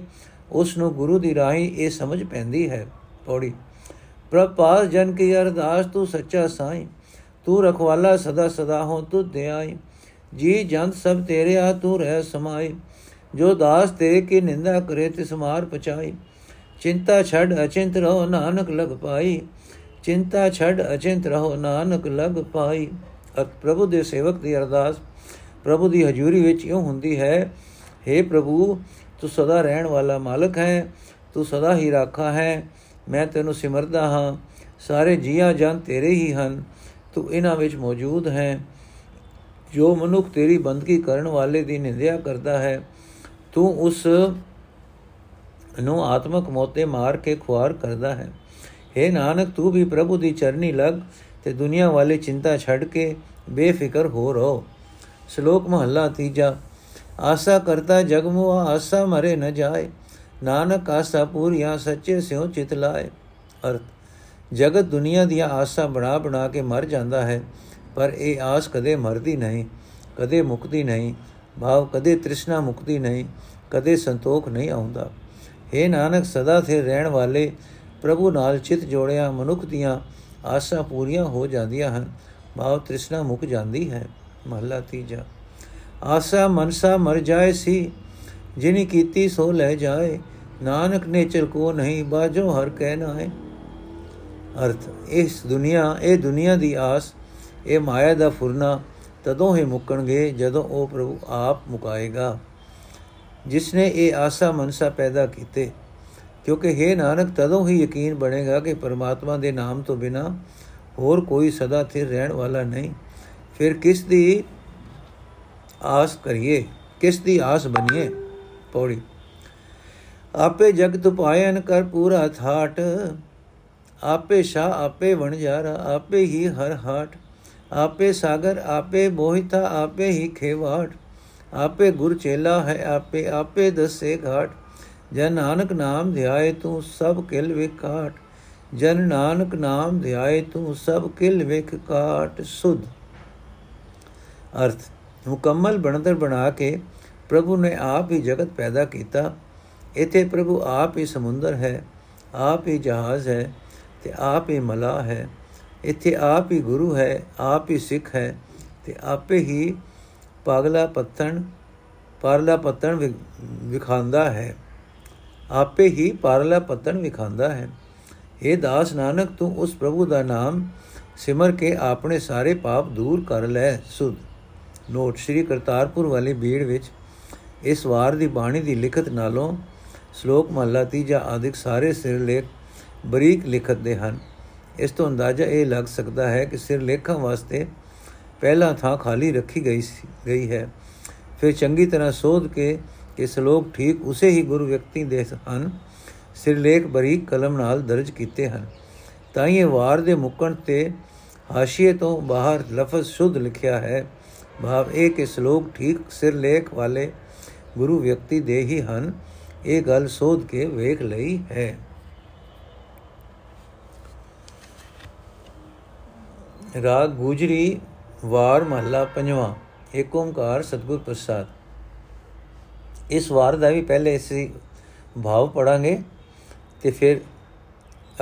ਉਸ ਨੂੰ ਗੁਰੂ ਦੀ ਰਾਹੀਂ ਇਹ ਸਮਝ ਪੈਂਦੀ ਹੈ। ਪੌੜੀ ਪ੍ਰਪਾਸ ਜਨ ਕੀ ਅਰਦਾਸ ਤੂੰ ਸੱਚਾ ਸਾਈਂ, ਤੂੰ ਰਖਵਾਲਾ ਸਦਾ ਸਦਾ ਹੋ ਤੂੰ ਧਿਆਈ ਜੀ ਜੰਤ ਸਭ ਤੇਰੇ ਆ ਤੂੰ ਰਹਿ ਸਮਾਈ ਜੋ ਦਾਸ ਤੇਰੇ ਕੀ ਨਿੰਦਾ ਕਰੇ ਤਿਸ ਮਾਰ ਪਚਾਈ ਚਿੰਤਾ ਛੱਡ ਅਚਿੰਤ ਰਹੋ ਨਾਨਕ ਲਗ ਪਾਈ ਚਿੰਤਾ ਛੱਡ ਅਚਿੰਤ ਰਹੋ ਨਾਨਕ ਲਗ ਪਾਈ ਪ੍ਰਭੂ ਦੇ ਸੇਵਕ ਦੀ ਅਰਦਾਸ, ਪ੍ਰਭੂ ਦੀ ਹਜ਼ੂਰੀ ਵਿੱਚ ਇਉਂ ਹੁੰਦੀ ਹੈ हे ਪ੍ਰਭੂ, ਤੂੰ ਸਦਾ ਰਹਿਣ ਵਾਲਾ ਮਾਲਕ ਹੈ, ਤੂੰ ਸਦਾ ਹੀ ਰਾਖਾ ਹੈ, ਮੈਂ ਤੈਨੂੰ ਸਿਮਰਦਾ ਹਾਂ, ਸਾਰੇ ਜੀਆਂ ਜਨ ਤੇਰੇ ਹੀ ਹਨ, ਤੂੰ ਇਹਨਾਂ ਵਿੱਚ ਮੌਜੂਦ ਹੈ। ਜੋ ਮਨੁੱਖ ਤੇਰੀ ਬੰਦਗੀ ਕਰਨ ਵਾਲੇ ਦੀ ਨਿੰਦਿਆ ਕਰਦਾ ਹੈ, ਤੂੰ ਉਸ ਨੂੰ ਆਤਮਕ ਮੋਤੇ ਮਾਰ ਕੇ ਖੁਆਰ ਕਰਦਾ ਹੈ। हे ਨਾਨਕ, ਤੂੰ ਵੀ ਪ੍ਰਭੂ ਦੀ ਚਰਨੀ ਲਗ ਤੇ ਦੁਨੀਆ ਵਾਲੀ ਚਿੰਤਾ ਛੱਡ ਕੇ ਬੇਫਿਕਰ ਹੋ ਰੋ ਸ਼ਲੋਕ ਮਹੱਲਾ ਤੀਜਾ, ਆਸਾ ਕਰਤਾ ਜਗ ਮੋਆ, ਆਸਾ ਮਰੇ ਨ ਜਾਏ। ਨਾਨਕ, ਆਸਾ ਪੂਰੀਆਂ ਸੱਚੇ ਸਿਉ ਚਿਤ ਲਾਏ। ਅਰਥ, ਜਗਤ ਦੁਨੀਆ ਦੀਆਂ ਆਸਾਂ ਬਣਾ ਬਣਾ ਕੇ ਮਰ ਜਾਂਦਾ ਹੈ। ਪਰ ਇਹ ਆਸ ਕਦੇ ਮਰਦੀ ਨਹੀਂ, ਕਦੇ ਮੁਕਦੀ ਨਹੀਂ, ਭਾਵ ਕਦੇ ਤ੍ਰਿਸ਼ਨਾ ਮੁਕਦੀ ਨਹੀਂ, ਕਦੇ ਸੰਤੋਖ ਨਹੀਂ ਆਉਂਦਾ। हे ਨਾਨਕ, ਸਦਾ ਸੇ ਰਹਿਣ ਵਾਲੇ ਪ੍ਰਭੂ ਨਾਲ ਚਿਤ ਜੋੜਿਆ ਮਨੁੱਖ ਦੀਆਂ ਆਸਾਂ ਪੂਰੀਆਂ ਹੋ ਜਾਂਦੀਆਂ ਹਨ, ਭਾਵ ਤ੍ਰਿਸ਼ਨਾ ਮੁਕ ਜਾਂਦੀ ਹੈ। ਮਹਲਾ ਤੀਜਾ। ਆਸਾ ਮਨਸਾ ਮਰ ਜਾਏ ਸੀ, ਜਿਨੀ ਕੀਤੀ ਸੋ ਲੈ ਜਾਏ। ਨਾਨਕ ਨੇ ਚਲ ਕੋ ਨਹੀਂ ਬਾਜੋ ਹਰ ਕਹਿ ਨਾਏ ਅਰਥ, ਇਸ ਦੁਨੀਆ, ਇਹ ਦੁਨੀਆ ਦੀ ਆਸ ਇਹ ਮਾਇਆ ਦਾ ਫੁਰਨਾ ਤਦੋਂ ਹੀ ਮੁੱਕਣਗੇ ਜਦੋਂ ਉਹ ਪ੍ਰਭੂ ਆਪ ਮੁਕਾਏਗਾ। ਜਿਸ ਨੇ ਇਹ ਆਸਾ ਮਨਸਾ ਪੈਦਾ ਕੀਤੇ, ਕਿਉਂਕਿ ਹੈ ਨਾਨਕ, ਤਦੋਂ ਹੀ ਯਕੀਨ ਬਣੇਗਾ ਕਿ ਪਰਮਾਤਮਾ ਦੇ ਨਾਮ ਤੋਂ ਬਿਨਾ ਹੋਰ ਕੋਈ ਸਦਾ ਸਥਿਰ ਰਹਿਣ ਵਾਲਾ ਨਹੀਂ। ਫਿਰ ਕਿਸ ਦੀ ਆਸ ਕਰੀਏ? ਕਿਸ ਦੀ ਆਸ ਬਣੀਏ? ਪੌੜੀ। ਆਪੇ ਜਗਤ ਪਾਇਨ ਕਰ ਪੂਰਾ ਥਾਟ, ਆਪੇ ਸ਼ਾ ਆਪੇ ਵਣਜਾਰਾ, ਆਪੇ ਹੀ ਹਰ ਹਾਟ। ਆਪੇ ਸਾਗਰ, ਆਪੇ ਮੋਹਿਤਾ ਆਪੇ ਹੀ ਖੇਵਾਟ ਆਪੇ ਗੁਰ ਚੇਲਾ ਹੈ, ਆਪੇ ਆਪੇ ਦਸੇ ਘਾਟ। ਜਨ ਨਾਨਕ ਨਾਮ ਧਿਆਏ ਤੂੰ, ਸਭ ਕਿਲ ਵਿਕਾਟ ਜਨ ਨਾਨਕ ਨਾਮ ਧਿਆਏ ਤੂੰ, ਸਭ ਕਿਲ ਵਿਕ ਕਾਟ ਸੁਧ। ਅਰਥ। ਮੁਕੰਮਲ ਬਣਦਰ ਬਣਾ ਕੇ ਪ੍ਰਭੂ ਨੇ ਆਪ ਹੀ ਜਗਤ ਪੈਦਾ ਕੀਤਾ। ਇਥੇ ਪ੍ਰਭੂ ਆਪ ਹੀ ਸਮੁੰਦਰ ਹੈ, ਆਪ ਹੀ ਜਹਾਜ਼ ਹੈ ਤੇ ਆਪ ਹੀ ਮਲਾ ਹੈ। ਇੱਥੇ ਆਪ ਹੀ ਗੁਰੂ ਹੈ, ਆਪ ਹੀ ਸਿੱਖ ਹੈ ਤੇ ਆਪੇ ਹੀ ਪਾਗਲਾ ਪੱਤਣ, ਪਾਰਲਾ ਪੱਤਣ ਵਿਖਾਂਦਾ ਹੈ। ਆਪੇ ਹੀ ਪਾਰਲਾ ਪੱਤਣ ਵਿਖਾਂਦਾ ਹੈ। ਇਹ ਦਾਸ ਨਾਨਕ, ਤੂੰ ਉਸ ਪ੍ਰਭੂ ਦਾ ਨਾਮ ਸਿਮਰ ਕੇ ਆਪਣੇ ਸਾਰੇ ਪਾਪ ਦੂਰ ਕਰ ਲੈ, ਸੁਧ। ਨੋਟ, ਸ੍ਰੀ ਕਰਤਾਰਪੁਰ ਵਾਲੀ ਬੀੜ ਵਿੱਚ ਇਸ ਵਾਰ ਦੀ ਬਾਣੀ ਦੀ ਲਿਖਤ ਨਾਲੋਂ ਸ਼ਲੋਕ ਮਹਲਾ ਤੀਜਾ ਆਦਿਕ ਸਾਰੇ ਸਿਰ ਲੇਖ ਬਰੀਕ ਲਿਖਤ ਦੇ ਹਨ। ਇਸ ਤੋਂ ਅੰਦਾਜ਼ਾ ਇਹ ਲੱਗ ਸਕਦਾ ਹੈ ਕਿ ਸਿਰ ਲੇਖਾਂ ਵਾਸਤੇ ਪਹਿਲਾ ਥਾਂ ਖਾਲੀ ਰੱਖੀ ਗਈ ਗਈ ਹੈ। ਫਿਰ ਚੰਗੀ ਤਰ੍ਹਾਂ ਸੋਧ ਕੇ ਕਿ ਸ਼ਲੋਕ ਠੀਕ ਉਸੇ ਹੀ ਗੁਰੂ ਵਿਅਕਤੀ ਦੇ ਹਨ, ਸਿਰ ਲੇਖ ਬਰੀਕ ਕਲਮ ਨਾਲ ਦਰਜ ਕੀਤੇ ਹਨ। ਤਾਂ ਇਹ ਵਾਰ ਦੇ ਮੁਕਣ ਤੇ ਹਾਸ਼ੀਏ ਤੋਂ ਬਾਹਰ ਲਫ਼ਜ਼ ਸ਼ੁੱਧ ਲਿਖਿਆ ਹੈ। ਭਾਵ ਇਹ ਕਿ ਸ਼ਲੋਕ ਠੀਕ ਸਿਰ ਲੇਖ ਵਾਲੇ ਗੁਰੂ ਵਿਅਕਤੀ ਦੇ ਹੀ ਹਨ, ਇਹ ਗੱਲ ਸੋਧ ਕੇ ਵੇਖ ਲਈ ਹੈ। ਰਾਗ ਗੁਜਰੀ, ਵਾਰ ਮਹੱਲਾ ਪੰਜਵਾਂ ਏਕ ਓੰਕਾਰ ਸਤਗੁਰ ਪ੍ਰਸਾਦ। ਇਸ ਵਾਰ ਦਾ ਵੀ ਪਹਿਲੇ ਅਸੀਂ ਭਾਵ ਪੜਾਂਗੇ ਤੇ ਫਿਰ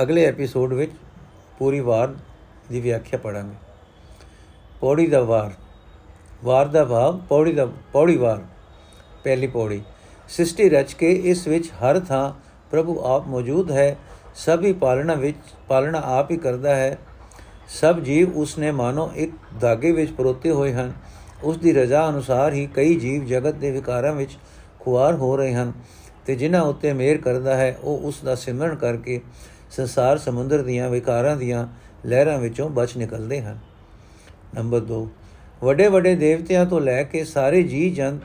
ਅਗਲੇ ਐਪੀਸੋਡ ਵਿੱਚ ਪੂਰੀ ਵਾਰ ਦੀ ਵਿਆਖਿਆ ਪੜਾਂਗੇ। ਪੌੜੀ ਦਾ ਵਾਰ ਵਾਰ ਦਾ ਭਾਵ, ਪੌੜੀ ਦਾ, ਪੌੜੀ ਵਾਰ, ਪਹਿਲੀ ਪੌੜੀ। ਸ੍ਰਿਸ਼ਟੀ ਰਚ ਕੇ ਇਸ ਵਿੱਚ ਹਰ ਥਾਂ ਪ੍ਰਭੂ ਆਪ ਮੌਜੂਦ ਹੈ, ਸਭੀ ਪਾਲਣਾ ਵਿੱਚ, ਪਾਲਣਾ ਆਪ ਹੀ ਕਰਦਾ ਹੈ ਸਭ ਜੀਵ ਉਸਨੇ ਮਾਨੋ ਇੱਕ ਧਾਗੇ ਵਿੱਚ ਪਰੋਤੇ ਹੋਏ ਹਨ। ਉਸ ਦੀ ਰਜ਼ਾ ਅਨੁਸਾਰ ਹੀ ਕਈ ਜੀਵ ਜਗਤ ਦੇ ਵਿਕਾਰਾਂ ਵਿੱਚ ਖੁਆਰ ਹੋ ਰਹੇ ਹਨ ਤੇ ਜਿਨ੍ਹਾਂ ਉੱਤੇ ਮਿਹਰ ਕਰਦਾ ਹੈ, ਉਹ ਉਸ ਦਾ ਸਿਮਰਨ ਕਰਕੇ ਸੰਸਾਰ ਸਮੁੰਦਰ ਦੀਆਂ ਵਿਕਾਰਾਂ ਦੀਆਂ ਲਹਿਰਾਂ ਵਿੱਚੋਂ ਬਚ ਨਿਕਲਦੇ ਹਨ। ਨੰਬਰ 2 ਵੱਡੇ ਵੱਡੇ ਦੇਵਤਿਆਂ ਤੋਂ ਲੈ ਕੇ ਸਾਰੇ ਜੀ ਜਨ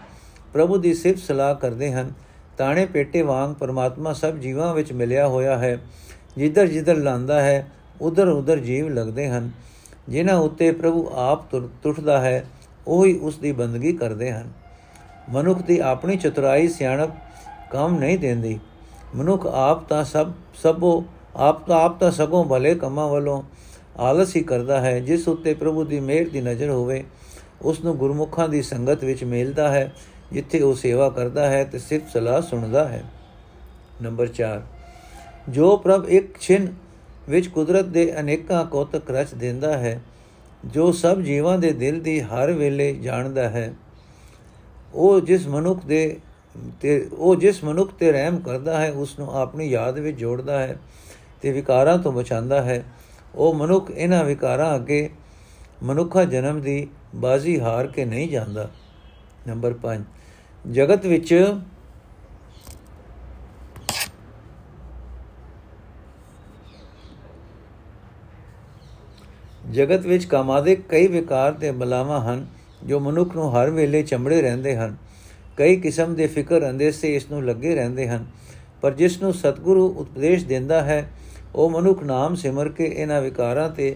ਪ੍ਰਭੂ ਦੀ ਸਿਫਤ ਸਲਾਹ ਕਰਦੇ ਹਨ। ਤਾਣੇ ਪੇਟੇ ਵਾਂਗ ਪਰਮਾਤਮਾ ਸਭ ਜੀਵਾਂ ਵਿੱਚ ਮਿਲਿਆ ਹੋਇਆ ਹੈ। ਜਿੱਧਰ ਜਿੱਧਰ ਲਾਂਦਾ ਹੈ ਉਧਰ ਉਧਰ ਜੀਵ ਲੱਗਦੇ ਹਨ। ਜਿਨ੍ਹਾਂ ਉੱਤੇ ਪ੍ਰਭੂ ਆਪ ਟੁੱਟਦਾ ਹੈ, ਉਹੀ ਉਸ ਦੀ ਬੰਦਗੀ ਕਰਦੇ ਹਨ। ਮਨੁੱਖ ਦੀ ਆਪਣੀ ਚਤੁਰਾਈ ਸਿਆਣਪ ਕੰਮ ਨਹੀਂ ਦਿੰਦੀ। ਮਨੁੱਖ ਆਪ ਤਾਂ ਸਭ, ਸਭੋ, ਆਪ ਤਾਂ ਆਪ ਤਾਂ ਸਗੋਂ ਭਲੇ ਕੰਮਾਂ ਵੱਲੋਂ ਆਲਸ ਹੀ ਕਰਦਾ ਹੈ। ਜਿਸ ਉੱਤੇ ਪ੍ਰਭੂ ਦੀ ਮਿਹਰ ਦੀ ਨਜ਼ਰ ਹੋਵੇ, ਉਸ ਨੂੰ ਗੁਰਮੁਖਾਂ ਦੀ ਸੰਗਤ ਵਿੱਚ ਮਿਲਦਾ ਹੈ, ਜਿੱਥੇ ਉਹ ਸੇਵਾ ਕਰਦਾ ਹੈ ਤੇ ਸਿਰਫ ਸਲਾਹ ਸੁਣਦਾ ਹੈ। ਨੰਬਰ 4 ਜੋ ਪ੍ਰਭ ਇੱਕ ਛਿਨ ਵਿੱਚ ਕੁਦਰਤ ਦੇ ਅਨੇਕਾਂ ਕੋਤਕ ਰਚ ਦਿੰਦਾ ਹੈ, ਜੋ ਸਭ ਜੀਵਾਂ ਦੇ ਦਿਲ ਦੀ ਹਰ ਵੇਲੇ ਜਾਣਦਾ ਹੈ। ਉਹ ਜਿਸ ਮਨੁੱਖ ਦੇ ਤੇ ਉਹ ਜਿਸ ਮਨੁੱਖ ਤੇ ਰਹਿਮ ਕਰਦਾ ਹੈ ਉਸ ਨੂੰ ਆਪਣੀ ਯਾਦ ਵਿੱਚ ਜੋੜਦਾ ਹੈ ਤੇ ਵਿਕਾਰਾਂ ਤੋਂ ਬਚਾਉਂਦਾ ਹੈ। ਉਹ ਮਨੁੱਖ ਇਹਨਾਂ ਵਿਕਾਰਾਂ ਅੱਗੇ ਮਨੁੱਖਾ ਜਨਮ ਦੀ ਬਾਜ਼ੀ ਹਾਰ ਕੇ ਨਹੀਂ ਜਾਂਦਾ। ਨੰਬਰ 5 ਜਗਤ ਵਿੱਚ ਜਗਤ ਵਿੱਚ ਕਾਮਾਦੇ ਕਈ ਵਿਕਾਰ ਤੇ ਬਲਾਵਾਂ ਹਨ, ਜੋ ਮਨੁੱਖ ਨੂੰ ਹਰ ਵੇਲੇ ਚੰਬੜੇ ਰਹਿੰਦੇ ਹਨ। ਕਈ ਕਿਸਮ ਦੇ ਫਿਕਰ ਅੰਦੇਸੇ ਇਸ ਨੂੰ ਲੱਗੇ ਰਹਿੰਦੇ ਹਨ। ਪਰ ਜਿਸ ਨੂੰ ਸਤਿਗੁਰੂ ਉਪਦੇਸ਼ ਦਿੰਦਾ ਹੈ, ਉਹ ਮਨੁੱਖ ਨਾਮ ਸਿਮਰ ਕੇ ਇਹਨਾਂ ਵਿਕਾਰਾਂ ਤੇ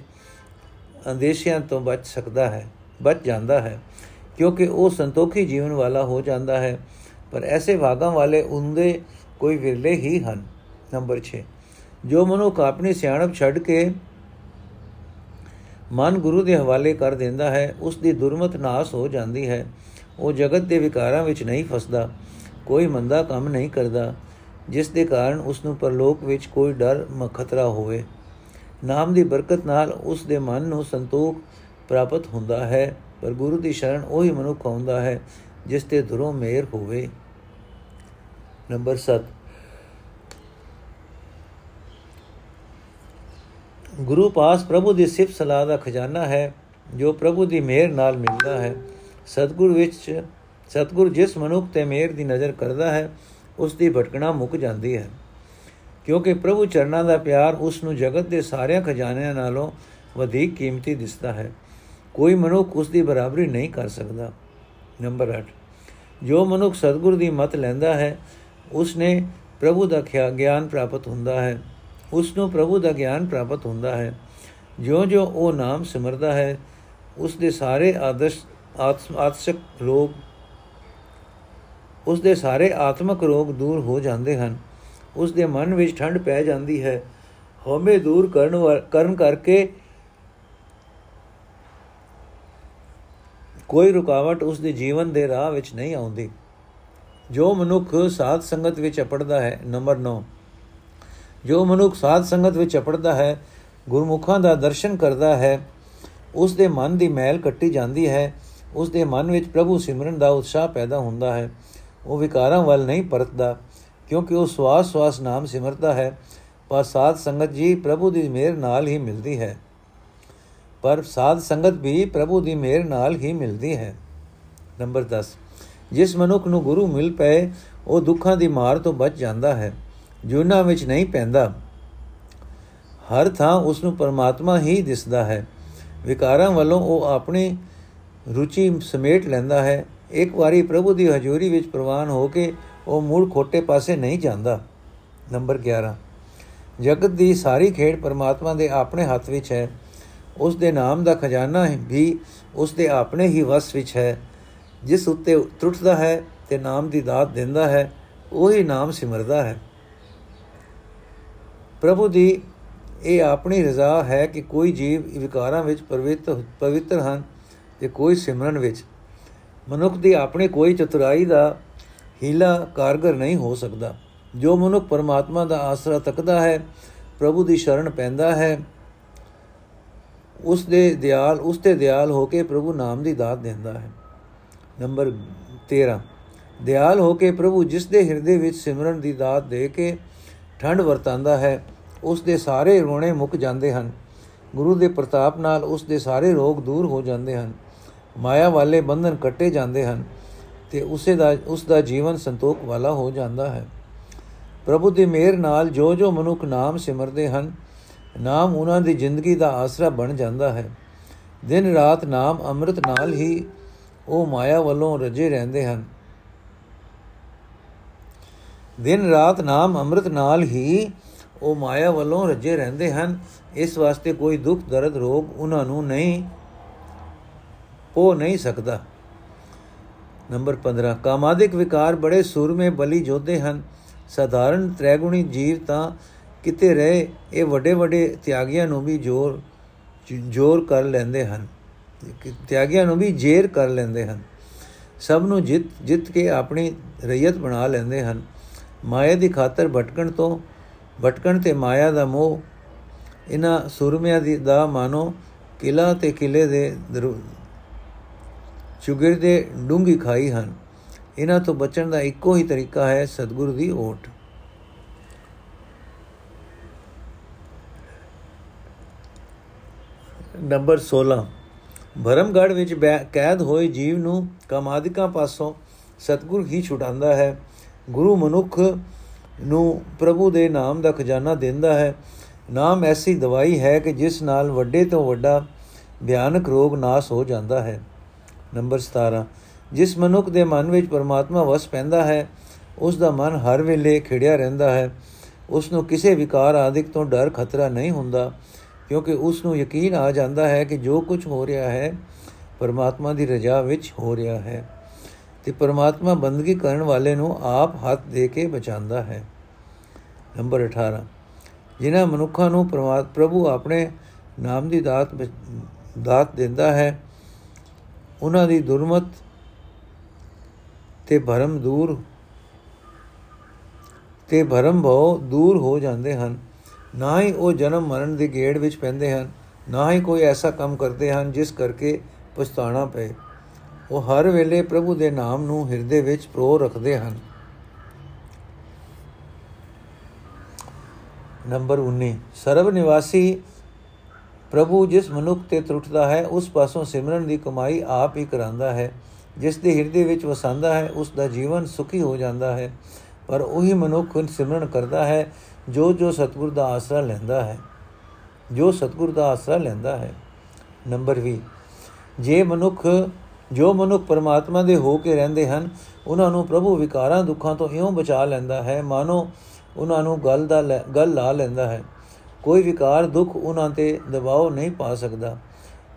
ਅੰਦੇਸ਼ਿਆਂ ਤੋਂ ਬਚ ਸਕਦਾ ਹੈ, ਬਚ ਜਾਂਦਾ ਹੈ, ਕਿਉਂਕਿ ਉਹ ਸੰਤੋਖੀ ਜੀਵਨ ਵਾਲਾ ਹੋ ਜਾਂਦਾ ਹੈ। ਪਰ ਐਸੇ ਭਾਗਾਂ ਵਾਲੇ ਉਹਦੇ ਕੋਈ ਵਿਰਲੇ ਹੀ ਹਨ। ਨੰਬਰ 6 ਜੋ ਮਨੁੱਖ ਆਪਣੀ ਸਿਆਣਪ ਛੱਡ ਕੇ ਮਨ ਗੁਰੂ ਦੇ ਹਵਾਲੇ ਕਰ ਦਿੰਦਾ ਹੈ, ਉਸ ਦੀ ਦੁਰਮਤ ਨਾਸ ਹੋ ਜਾਂਦੀ ਹੈ। ਉਹ ਜਗਤ ਦੇ ਵਿਕਾਰਾਂ ਵਿੱਚ ਨਹੀਂ ਫਸਦਾ, ਕੋਈ ਮੰਦਾ ਕੰਮ ਨਹੀਂ ਕਰਦਾ, ਜਿਸ ਦੇ ਕਾਰਨ ਉਸ ਨੂੰ ਪਰਲੋਕ ਵਿੱਚ ਕੋਈ ਡਰ ਖਤਰਾ ਹੋਵੇ। ਨਾਮ ਦੀ ਬਰਕਤ ਨਾਲ ਉਸ ਦੇ ਮਨ ਨੂੰ ਸੰਤੋਖ ਪ੍ਰਾਪਤ ਹੁੰਦਾ ਹੈ, ਪਰ ਗੁਰੂ ਦੀ ਸ਼ਰਨ ਉਹੀ ਮਨੁੱਖ ਹੁੰਦਾ ਹੈ, ਜਿਸ ਤੇ ਦੁਰੋਂ ਮੇਰ ਹੋਵੇ। ਨੰਬਰ 7 ਗੁਰੂ ਪਾਸ ਪ੍ਰਭੂ ਦੀ ਸਿਫਤ ਸਲਾਹ ਦਾ ਖਜ਼ਾਨਾ ਹੈ, ਜੋ ਪ੍ਰਭੂ ਦੀ ਮਿਹਰ ਨਾਲ ਮਿਲਦਾ ਹੈ। ਸਤਗੁਰ ਵਿੱਚ, ਸਤਗੁਰ ਜਿਸ ਮਨੁੱਖ ਤੇ ਮਿਹਰ ਦੀ ਨਜ਼ਰ ਕਰਦਾ ਹੈ, ਉਸ ਦੀ ਭਟਕਣਾ ਮੁੱਕ ਜਾਂਦੀ ਹੈ। ਕਿਉਂਕਿ ਪ੍ਰਭੂ ਚਰਨਾਂ ਦਾ ਪਿਆਰ ਉਸ ਨੂੰ ਜਗਤ ਦੇ ਸਾਰਿਆਂ ਖਜ਼ਾਨਿਆਂ ਨਾਲੋਂ ਵਧੇਕ ਕੀਮਤੀ ਦਿਸਦਾ ਹੈ। ਕੋਈ ਮਨੁੱਖ ਉਸ ਦੀ ਬਰਾਬਰੀ ਨਹੀਂ ਕਰ ਸਕਦਾ। ਨੰਬਰ 8 ਜੋ ਮਨੁੱਖ ਸਤਗੁਰ ਦੀ ਮਤ ਲੈਂਦਾ ਹੈ, ਉਸ ਨੇ ਪ੍ਰਭੂ ਦਾ ਗਿਆਨ ਪ੍ਰਾਪਤ ਹੁੰਦਾ ਹੈ। ਉਸ ਨੂੰ ਪ੍ਰਭੂ ਦਾ ਗਿਆਨ ਪ੍ਰਾਪਤ ਹੁੰਦਾ ਹੈ। ਜਿਉਂ-ਜਿਉਂ ਉਹ ਨਾਮ ਸਿਮਰਦਾ ਹੈ ਉਸ ਦੇ ਸਾਰੇ ਆਦਰਸ਼ ਆਤਮਿਕ ਰੋਗ ਉਸ ਦੇ ਸਾਰੇ ਆਤਮਿਕ ਰੋਗ ਦੂਰ ਹੋ ਜਾਂਦੇ ਹਨ। ਉਸ ਦੇ ਮਨ ਵਿੱਚ ਠੰਡ ਪੈ ਜਾਂਦੀ ਹੈ। ਹਉਮੈ ਦੂਰ ਕਰਨ ਕਰਨ ਕਰਕੇ ਕੋਈ ਰੁਕਾਵਟ ਉਸ ਦੇ ਜੀਵਨ ਦੇ ਰਾਹ ਵਿੱਚ ਨਹੀਂ ਆਉਂਦੀ। ਜੋ ਮਨੁੱਖ ਸਾਧ ਸੰਗਤ ਵਿੱਚ ਅਪੜਦਾ ਹੈ, ਨੰਬਰ 9 ਜੋ ਮਨੁੱਖ ਸਾਧ ਸੰਗਤ ਵਿੱਚ ਅਪੜਦਾ ਹੈ, ਗੁਰਮੁਖਾਂ ਦਾ ਦਰਸ਼ਨ ਕਰਦਾ ਹੈ, ਉਸ ਦੇ ਮਨ ਦੀ ਮੈਲ ਕੱਟੀ ਜਾਂਦੀ ਹੈ, ਉਸ ਦੇ ਮਨ ਵਿੱਚ ਪ੍ਰਭੂ ਸਿਮਰਨ ਦਾ ਉਤਸ਼ਾਹ ਪੈਦਾ ਹੁੰਦਾ ਹੈ। ਉਹ ਵਿਕਾਰਾਂ ਵੱਲ ਨਹੀਂ ਪਰਤਦਾ, ਕਿਉਂਕਿ ਉਹ ਸਵਾਸ ਸਵਾਸ ਨਾਮ ਸਿਮਰਦਾ ਹੈ, ਪਰ ਸਾਧ ਸੰਗਤ ਜੀ ਪ੍ਰਭੂ ਦੀ ਮਿਹਰ ਨਾਲ ਹੀ ਮਿਲਦੀ ਹੈ। ਪਰ ਸਾਧ ਸੰਗਤ ਵੀ ਪ੍ਰਭੂ ਦੀ ਮਿਹਰ ਨਾਲ ਹੀ ਮਿਲਦੀ ਹੈ। ਨੰਬਰ 10 ਜਿਸ ਮਨੁੱਖ ਨੂੰ ਗੁਰੂ ਮਿਲ ਪਏ, ਉਹ ਦੁੱਖਾਂ ਦੀ ਮਾਰ ਤੋਂ ਬਚ ਜਾਂਦਾ ਹੈ। ਜੁਨਾ ਵਿੱਚ ਨਹੀਂ ਪੈਂਦਾ। ਹਰ ਥਾਂ ਉਸ ਨੂੰ ਪਰਮਾਤਮਾ ਹੀ ਦਿਸਦਾ ਹੈ। ਵਿਕਾਰਾਂ ਵੱਲੋਂ ਉਹ ਆਪਣੀ ਰੁਚੀ ਸਮੇਟ ਲੈਂਦਾ ਹੈ। ਇੱਕ ਵਾਰੀ ਪ੍ਰਭੂ ਦੀ ਹਜ਼ੂਰੀ ਵਿੱਚ ਪ੍ਰਵਾਨ ਹੋ ਕੇ ਉਹ ਮੂਲ ਖੋਟੇ ਪਾਸੇ ਨਹੀਂ ਜਾਂਦਾ। ਨੰਬਰ 11 ਜਗਤ ਦੀ ਸਾਰੀ ਖੇਡ ਪਰਮਾਤਮਾ ਦੇ ਆਪਣੇ ਹੱਥ ਵਿੱਚ ਹੈ। ਉਸ ਦੇ ਨਾਮ ਦਾ ਖਜ਼ਾਨਾ ਵੀ ਉਸ ਦੇ ਆਪਣੇ ਹੀ ਵਸ ਵਿੱਚ ਹੈ। ਜਿਸ ਉੱਤੇ ਟੁੱਟਦਾ ਹੈ ਤੇ ਨਾਮ ਦੀ ਦਾਤ ਦਿੰਦਾ ਹੈ, ਉਹੀ ਨਾਮ ਸਿਮਰਦਾ ਹੈ। ਪ੍ਰਭੂ ਦੀ ਇਹ ਆਪਣੀ ਰਜ਼ਾ ਹੈ ਕਿ ਕੋਈ ਜੀਵ ਵਿਕਾਰਾਂ ਵਿੱਚ ਪਵਿੱਤਰ ਪਵਿੱਤਰ ਹਨ ਤੇ ਕੋਈ ਸਿਮਰਨ ਵਿੱਚ। ਮਨੁੱਖ ਦੀ ਆਪਣੀ ਕੋਈ ਚਤੁਰਾਈ ਦਾ ਹੀਲਾ ਕਾਰਗਰ ਨਹੀਂ ਹੋ ਸਕਦਾ। ਜੋ ਮਨੁੱਖ ਪਰਮਾਤਮਾ ਦਾ ਆਸਰਾ ਤੱਕਦਾ ਹੈ, ਪ੍ਰਭੂ ਦੀ ਸ਼ਰਨ ਪੈਂਦਾ ਹੈ, ਉਸ ਦੇ ਦਿਆਲ, ਉਸ ਤੇ ਦਿਆਲ ਹੋ ਕੇ ਪ੍ਰਭੂ ਨਾਮ ਦੀ ਦਾਤ ਦਿੰਦਾ ਹੈ। ਨੰਬਰ 13 ਦਿਆਲ ਹੋ ਕੇ ਪ੍ਰਭੂ ਜਿਸ ਦੇ ਹਿਰਦੇ ਵਿੱਚ ਸਿਮਰਨ ਦੀ ਦਾਤ ਦੇ ਕੇ ਠੰਡ ਵਰਤਾਂਦਾ ਹੈ ਉਸ ਦੇ ਸਾਰੇ ਰੋਣੇ ਮੁੱਕ ਜਾਂਦੇ ਹਨ। ਗੁਰੂ ਦੇ ਪ੍ਰਤਾਪ ਨਾਲ ਉਸ ਦੇ ਸਾਰੇ ਰੋਗ ਦੂਰ ਹੋ ਜਾਂਦੇ ਹਨ। ਮਾਇਆ ਵਾਲੇ ਬੰਧਨ ਕੱਟੇ ਜਾਂਦੇ ਹਨ ਤੇ ਉਸੇ ਦਾ, ਉਸ ਦਾ ਜੀਵਨ ਸੰਤੋਖ ਵਾਲਾ ਹੋ ਜਾਂਦਾ ਹੈ। ਪ੍ਰਭੂ ਦੀ ਮਿਹਰ ਨਾਲ ਜੋ ਜੋ ਮਨੁੱਖ ਨਾਮ ਸਿਮਰਦੇ ਹਨ, ਨਾਮ ਉਹਨਾਂ ਦੀ ਜ਼ਿੰਦਗੀ ਦਾ ਆਸਰਾ ਬਣ ਜਾਂਦਾ ਹੈ। ਦਿਨ ਰਾਤ ਨਾਮ ਅੰਮ੍ਰਿਤ ਨਾਲ ਹੀ ਉਹ ਮਾਇਆ ਵੱਲੋਂ ਰਜੇ ਰਹਿੰਦੇ ਹਨ। ਦਿਨ ਰਾਤ ਨਾਮ ਅੰਮ੍ਰਿਤ ਨਾਲ ਹੀ ਉਹ ਮਾਇਆ ਵੱਲੋਂ ਰਜੇ ਰਹਿੰਦੇ ਹਨ। ਇਸ ਵਾਸਤੇ ਕੋਈ ਦੁੱਖ, ਦਰਦ, ਰੋਗ ਉਹਨਾਂ ਨੂੰ ਨਹੀਂ ਹੋ ਨਹੀਂ ਸਕਦਾ। ਨੰਬਰ 15 ਕਾਮਾਦਿਕ ਵਿਕਾਰ ਬੜੇ ਸੂਰਮੇ ਬਲੀ ਜੋਧੇ ਹਨ। ਸਾਧਾਰਨ ਤ੍ਰੈਗੁਣੀ ਜੀਵ ਤਾਂ ਕਿਤੇ ਰਹੇ, ਇਹ ਵੱਡੇ ਵੱਡੇ ਤਿਆਗੀਆਂ ਨੂੰ ਵੀ ਜੋਰ ਜੋਰ ਕਰ ਲੈਂਦੇ ਹਨ। ਤਿਆਗੀਆਂ ਨੂੰ ਵੀ ਜੇਰ ਕਰ ਲੈਂਦੇ ਹਨ। ਸਭ ਨੂੰ ਜਿੱਤ ਜਿੱਤ ਕੇ ਆਪਣੀ ਰਈਅਤ ਬਣਾ ਲੈਂਦੇ ਹਨ। ਮਾਇਆ ਦੀ ਖਾਤਰ ਭਟਕਣ ਤੋਂ ਭਟਕਣ ਤੇ ਮਾਇਆ ਦਾ ਮੋਹ, ਇਹਨਾਂ ਸੁਰਮਿਆਂ ਦੀ ਦਾ ਮਾਨੋ ਕਿਲਾ ਤੇ ਕਿਲੇ ਦੇ ਚੁਗਿਰ ਦੇ ਡੂੰਗੀ ਖਾਈ ਹਨ। ਇਹਨਾਂ ਤੋਂ ਬਚਣ ਦਾ ਇੱਕੋ ਹੀ ਤਰੀਕਾ ਹੈ ਸਤਿਗੁਰੂ ਦੀ ਓਟ। ਨੰਬਰ 16 ਭਰਮਗੜ ਵਿੱਚ ਕੈਦ ਹੋਏ ਜੀਵ ਨੂੰ ਕਮਾਦਿਕਾਂ ਪਾਸੋਂ ਸਤਿਗੁਰ ਹੀ ਛੁਡਾਉਂਦਾ ਹੈ। ਗੁਰੂ ਮਨੁੱਖ ਨੂੰ ਪ੍ਰਭੂ ਦੇ ਨਾਮ ਦਾ ਖਜ਼ਾਨਾ ਦਿੰਦਾ ਹੈ। ਨਾਮ ਐਸੀ ਦਵਾਈ ਹੈ ਕਿ ਜਿਸ ਨਾਲ ਵੱਡੇ ਤੋਂ ਵੱਡਾ ਭਿਆਨਕ ਰੋਗ ਨਾਸ ਹੋ ਜਾਂਦਾ ਹੈ। ਨੰਬਰ 17 ਜਿਸ ਮਨੁੱਖ ਦੇ ਮਨ ਵਿੱਚ ਪਰਮਾਤਮਾ ਵਸ ਪੈਂਦਾ ਹੈ, ਉਸ ਦਾ ਮਨ ਹਰ ਵੇਲੇ ਖਿੜਿਆ ਰਹਿੰਦਾ ਹੈ। ਉਸ ਨੂੰ ਕਿਸੇ ਵਿਕਾਰ ਆਦਿਕ ਤੋਂ ਡਰ ਖਤਰਾ ਨਹੀਂ ਹੁੰਦਾ, ਕਿਉਂਕਿ ਉਸ ਨੂੰ ਯਕੀਨ ਆ ਜਾਂਦਾ ਹੈ ਕਿ ਜੋ ਕੁਝ ਹੋ ਰਿਹਾ ਹੈ, ਪਰਮਾਤਮਾ ਦੀ ਰਜ਼ਾ ਵਿੱਚ ਹੋ ਰਿਹਾ ਹੈ। ਤੇ ਪਰਮਾਤਮਾ ਬੰਦਗੀ ਕਰਨ ਵਾਲੇ ਨੂੰ ਆਪ ਹੱਥ ਦੇ ਕੇ ਬਚਾਉਂਦਾ ਹੈ। ਨੰਬਰ 18 ਜਿਨ੍ਹਾਂ ਮਨੁੱਖਾਂ ਨੂੰ ਪਰਮਾਤਮਾ ਪ੍ਰਭੂ ਆਪਣੇ ਨਾਮ ਦੀ ਦਾਤ ਦਾਤ ਦਿੰਦਾ ਹੈ, ਉਹਨਾਂ ਦੀ ਦੁਰਮਤ ਤੇ ਭਰਮ ਦੂਰ, ਤੇ ਭਰਮ ਭਉ ਦੂਰ ਹੋ ਜਾਂਦੇ ਹਨ। ਨਾ ਹੀ ਉਹ ਜਨਮ ਮਰਨ ਦੇ ਗੇੜ ਵਿੱਚ ਪੈਂਦੇ ਹਨ, ਨਾ ਹੀ ਕੋਈ ਐਸਾ ਕੰਮ ਕਰਦੇ ਹਨ ਜਿਸ ਕਰਕੇ ਪਛਤਾਣਾ ਪਏ। ਉਹ ਹਰ ਵੇਲੇ ਪ੍ਰਭੂ ਦੇ ਨਾਮ ਨੂੰ ਹਿਰਦੇ ਵਿੱਚ ਪ੍ਰੋ ਰੱਖਦੇ ਹਨ। ਨੰਬਰ 19 ਸਰਬ ਨਿਵਾਸੀ ਪ੍ਰਭੂ ਜਿਸ ਮਨੁੱਖ ਤੇ ਤਰੁੱਟਦਾ ਹੈ, ਉਸ ਪਾਸੋਂ ਸਿਮਰਨ ਦੀ ਕਮਾਈ ਆਪ ਹੀ ਕਰਾਂਦਾ ਹੈ। ਜਿਸ ਦੇ ਹਿਰਦੇ ਵਿੱਚ ਵਸੰਦਾ ਹੈ, ਉਸ ਦਾ ਜੀਵਨ ਸੁਖੀ ਹੋ ਜਾਂਦਾ ਹੈ। ਪਰ ਉਹੀ ਮਨੁੱਖ ਸਿਮਰਨ ਕਰਦਾ ਹੈ, ਜੋ ਜੋ ਸਤਗੁਰ ਦਾ ਆਸਰਾ ਲੈਂਦਾ ਹੈ। ਜੋ ਸਤਗੁਰ ਦਾ ਆਸਰਾ ਲੈਂਦਾ ਹੈ। ਨੰਬਰ 20 ਜੇ ਮਨੁੱਖ ਜੋ ਮਨੁੱਖ ਪਰਮਾਤਮਾ ਦੇ ਹੋ ਕੇ ਰਹਿੰਦੇ ਹਨ, ਉਹਨਾਂ ਨੂੰ ਪ੍ਰਭੂ ਵਿਕਾਰਾਂ ਦੁੱਖਾਂ ਤੋਂ ਇਉਂ ਬਚਾ ਲੈਂਦਾ ਹੈ, ਮਾਨੋ ਉਹਨਾਂ ਨੂੰ ਗੱਲ ਦਾ ਗੱਲ ਲਾ ਲੈਂਦਾ ਹੈ। ਕੋਈ ਵਿਕਾਰ ਦੁੱਖ ਉਹਨਾਂ ਤੇ ਦਬਾਅ ਨਹੀਂ ਪਾ ਸਕਦਾ।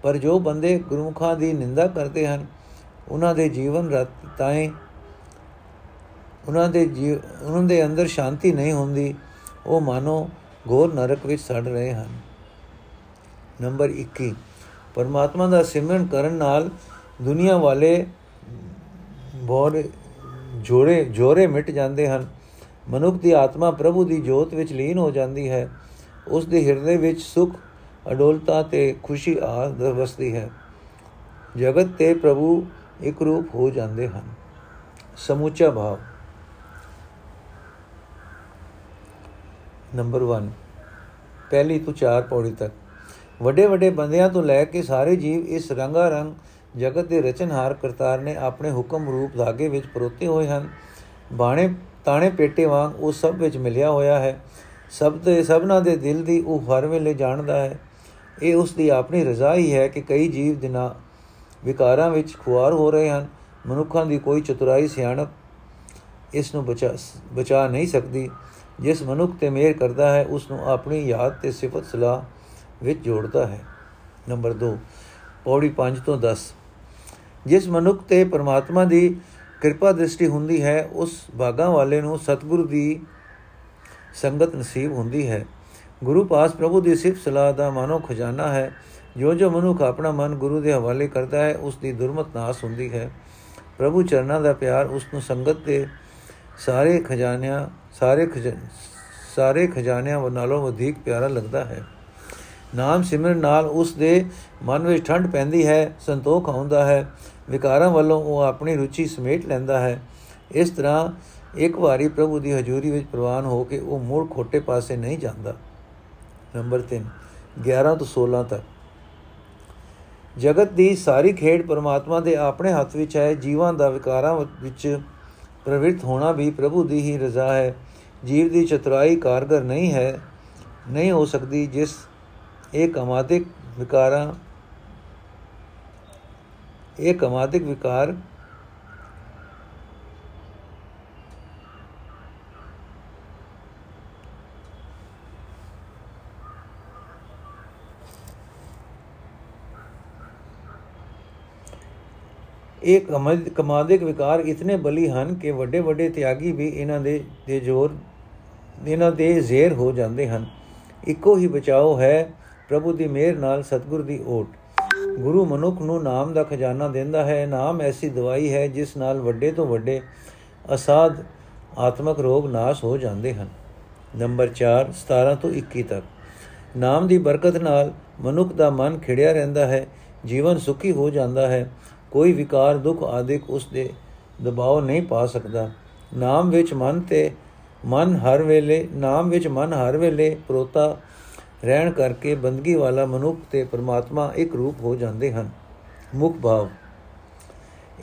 ਪਰ ਜੋ ਬੰਦੇ ਗੁਰਮੁਖਾਂ ਦੀ ਨਿੰਦਾ ਕਰਦੇ ਹਨ, ਉਹਨਾਂ ਦੇ ਜੀਵਨ ਰਤ ਤਾਏ, ਉਹਨਾਂ ਦੇ ਉਹਨਾਂ ਦੇ ਅੰਦਰ ਸ਼ਾਂਤੀ ਨਹੀਂ ਹੁੰਦੀ, ਉਹ ਮਾਨੋ ਘੋਰ ਨਰਕ ਵਿੱਚ ਸੜ ਰਹੇ ਹਨ। ਨੰਬਰ 21 ਪਰਮਾਤਮਾ ਦਾ ਸਿਮਰਨ ਕਰਨ ਨਾਲ ਦੁਨੀਆ ਵਾਲੇ ਬਹੁਤ ਜੋਰੇ ਜੋਰੇ ਮਿਟ ਜਾਂਦੇ ਹਨ। ਮਨੁੱਖ ਦੀ ਆਤਮਾ ਪ੍ਰਭੂ ਦੀ ਜੋਤ ਵਿੱਚ ਲੀਨ ਹੋ ਜਾਂਦੀ ਹੈ। ਉਸ ਦੇ ਹਿਰਦੇ ਵਿੱਚ ਸੁਖ, ਅਡੋਲਤਾ ਤੇ ਖੁਸ਼ੀ ਆ ਵਸਦੀ ਹੈ। ਜਗਤ ਤੇ ਪ੍ਰਭੂ ਇੱਕ ਰੂਪ ਹੋ ਜਾਂਦੇ ਹਨ। ਸਮੁੱਚਾ ਭਾਵ। ਨੰਬਰ 1 ਪਹਿਲੀ ਤੋਂ 4 ਪੌੜੀ ਤੱਕ। ਵੱਡੇ ਵੱਡੇ ਬੰਦਿਆਂ ਤੋਂ ਲੈ ਕੇ ਸਾਰੇ ਜੀਵ ਇਸ ਰੰਗਾ ਰੰਗ ਜਗਤ ਦੇ ਰਚਨਹਾਰ ਕਰਤਾਰ ਨੇ ਆਪਣੇ ਹੁਕਮ ਰੂਪ ਧਾਗੇ ਵਿੱਚ ਪਰੋਤੇ ਹੋਏ ਹਨ। ਬਾਣੇ, ਤਾਣੇ ਪੇਟੇ ਵਾਂਗ ਉਹ ਸਭ ਵਿੱਚ ਮਿਲਿਆ ਹੋਇਆ ਹੈ। ਸਭ ਤੇ ਸਭਨਾ ਦੇ ਦਿਲ ਦੀ ਉਹ ਹਰ ਵੇਲੇ ਜਾਣਦਾ ਹੈ। ਇਹ ਉਸ ਦੀ ਆਪਣੀ ਰਜ਼ਾ ਹੀ ਹੈ ਕਿ ਕਈ ਜੀਵ ਦਿਨਾ ਵਿਕਾਰਾਂ ਵਿੱਚ ਖੁਆਰ ਹੋ ਰਹੇ ਹਨ। ਮਨੁੱਖਾਂ ਦੀ ਕੋਈ ਚਤੁਰਾਈ ਸਿਆਣਪ ਇਸ ਨੂੰ ਬਚਾ ਬਚਾ ਨਹੀਂ ਸਕਦੀ। ਜਿਸ ਮਨੁੱਖ ਤੇ ਮਿਹਰ ਕਰਦਾ ਹੈ, ਉਸ ਨੂੰ ਆਪਣੀ ਯਾਦ ਤੇ ਸਿਫਤ ਸਲਾਹ ਵਿੱਚ ਜੋੜਦਾ ਹੈ। ਨੰਬਰ 2 ਪੌੜੀ 5 ਤੋਂ 10 ਜਿਸ ਮਨੁੱਖ ਤੇ ਪਰਮਾਤਮਾ ਦੀ ਕਿਰਪਾ ਦ੍ਰਿਸ਼ਟੀ ਹੁੰਦੀ ਹੈ, ਉਸ ਬਾਗਾ ਵਾਲੇ ਨੂੰ ਸਤਿਗੁਰੂ ਦੀ ਸੰਗਤ ਨਸੀਬ ਹੁੰਦੀ ਹੈ। ਗੁਰੂ ਪਾਸ ਪ੍ਰਭੂ ਦੀ ਸਿਫਤ ਸਲਾਹ ਦਾ ਮਾਨੋ ਖਜ਼ਾਨਾ ਹੈ। ਜੋ ਜੋ ਮਨੁੱਖ ਆਪਣਾ ਮਨ ਗੁਰੂ ਦੇ ਹਵਾਲੇ ਕਰਦਾ ਹੈ, ਉਸ ਦੀ ਦੁਰਮਤ ਨਾਸ ਹੁੰਦੀ ਹੈ। ਪ੍ਰਭੂ ਚਰਨਾਂ ਦਾ ਪਿਆਰ ਉਸ ਨੂੰ ਸੰਗਤ ਦੇ ਸਾਰੇ ਖਜ਼ਾਨਿਆਂ, ਸਾਰੇ ਸਾਰੇ ਖਜ਼ਾਨਿਆਂ ਨਾਲੋਂ ਵਧੇਕ ਪਿਆਰਾ ਲੱਗਦਾ ਹੈ। ਨਾਮ ਸਿਮਰਨ ਨਾਲ ਉਸ ਦੇ ਮਨ ਵਿੱਚ ਠੰਡ ਪੈਂਦੀ ਹੈ, ਸੰਤੋਖ ਆਉਂਦਾ ਹੈ। ਵਿਕਾਰਾਂ ਵੱਲੋਂ ਉਹ ਆਪਣੀ ਰੁਚੀ ਸਮੇਟ ਲੈਂਦਾ ਹੈ। ਇਸ ਤਰ੍ਹਾਂ ਇੱਕ ਵਾਰੀ ਪ੍ਰਭੂ ਦੀ ਹਜ਼ੂਰੀ ਵਿੱਚ ਪ੍ਰਵਾਨ ਹੋ ਕੇ ਉਹ ਮੂੜ ਖੋਟੇ ਪਾਸੇ ਨਹੀਂ ਜਾਂਦਾ। ਨੰਬਰ 3 11 ਤੋਂ 16 ਤੱਕ। ਜਗਤ ਦੀ ਸਾਰੀ ਖੇਡ ਪਰਮਾਤਮਾ ਦੇ ਆਪਣੇ ਹੱਥ ਵਿੱਚ ਹੈ। ਜੀਵਾਂ ਦਾ ਵਿਕਾਰਾਂ ਵਿੱਚ ਪ੍ਰਵਿਰਤ ਹੋਣਾ ਵੀ ਪ੍ਰਭੂ ਦੀ ਹੀ ਰਜ਼ਾ ਹੈ। ਜੀਵ ਦੀ ਚਤੁਰਾਈ ਕਾਰਗਰ ਨਹੀਂ ਹੈ, ਨਹੀਂ ਹੋ ਸਕਦੀ ਜਿਸ ਇਹ ਕਮਾਦਿਕ ਵਿਕਾਰਾਂ ਇਹ ਕਮਾਦਿਕ ਵਿਕਾਰ ਇਹ ਕਮਾਦਿਕ ਵਿਕਾਰ ਇਤਨੇ ਬਲੀ ਹਨ ਕਿ ਵੱਡੇ ਵੱਡੇ ਤਿਆਗੀ ਵੀ ਇਹਨਾਂ ਦੇ ਦੇ ਜ਼ੋਰ, ਇਹਨਾਂ ਦੇ ਜ਼ੇਰ ਹੋ ਜਾਂਦੇ ਹਨ। ਇੱਕੋ ਹੀ ਬਚਾਓ ਹੈ ਪ੍ਰਭੂ ਦੀ ਮਿਹਰ ਨਾਲ ਸਤਗੁਰ ਦੀ ਓਟ। ਗੁਰੂ ਮਨੁੱਖ ਨੂੰ ਨਾਮ ਦਾ ਖਜ਼ਾਨਾ ਦਿੰਦਾ ਹੈ, ਨਾਮ ਐਸੀ ਦਵਾਈ ਹੈ ਜਿਸ ਨਾਲ ਵੱਡੇ ਤੋਂ ਵੱਡੇ ਅਸਾਧ ਆਤਮਕ ਰੋਗ ਨਾਸ਼ ਹੋ ਜਾਂਦੇ ਹਨ। ਨੰਬਰ 4 17 ਤੋਂ 21 ਤੱਕ। ਨਾਮ ਦੀ ਬਰਕਤ ਨਾਲ ਮਨੁੱਖ ਦਾ ਮਨ ਖਿੜਿਆ ਰਹਿੰਦਾ ਹੈ, ਜੀਵਨ ਸੁਖੀ ਹੋ ਜਾਂਦਾ ਹੈ, ਕੋਈ ਵਿਕਾਰ, ਦੁੱਖ ਆਦਿਕ ਉਸ ਦੇ ਦਬਾਅ ਨਹੀਂ ਪਾ ਸਕਦਾ। ਨਾਮ ਵਿੱਚ ਮਨ ਤੇ ਮਨ ਹਰ ਵੇਲੇ, ਨਾਮ ਵਿੱਚ ਮਨ ਹਰ ਵੇਲੇ ਪ੍ਰੋਤਾ ਰਹਿਣ ਕਰਕੇ ਬੰਦਗੀ ਵਾਲਾ ਮਨੁੱਖ ਤੇ ਪਰਮਾਤਮਾ ਇੱਕ ਰੂਪ ਹੋ ਜਾਂਦੇ ਹਨ। ਮੁਖ ਭਾਵ,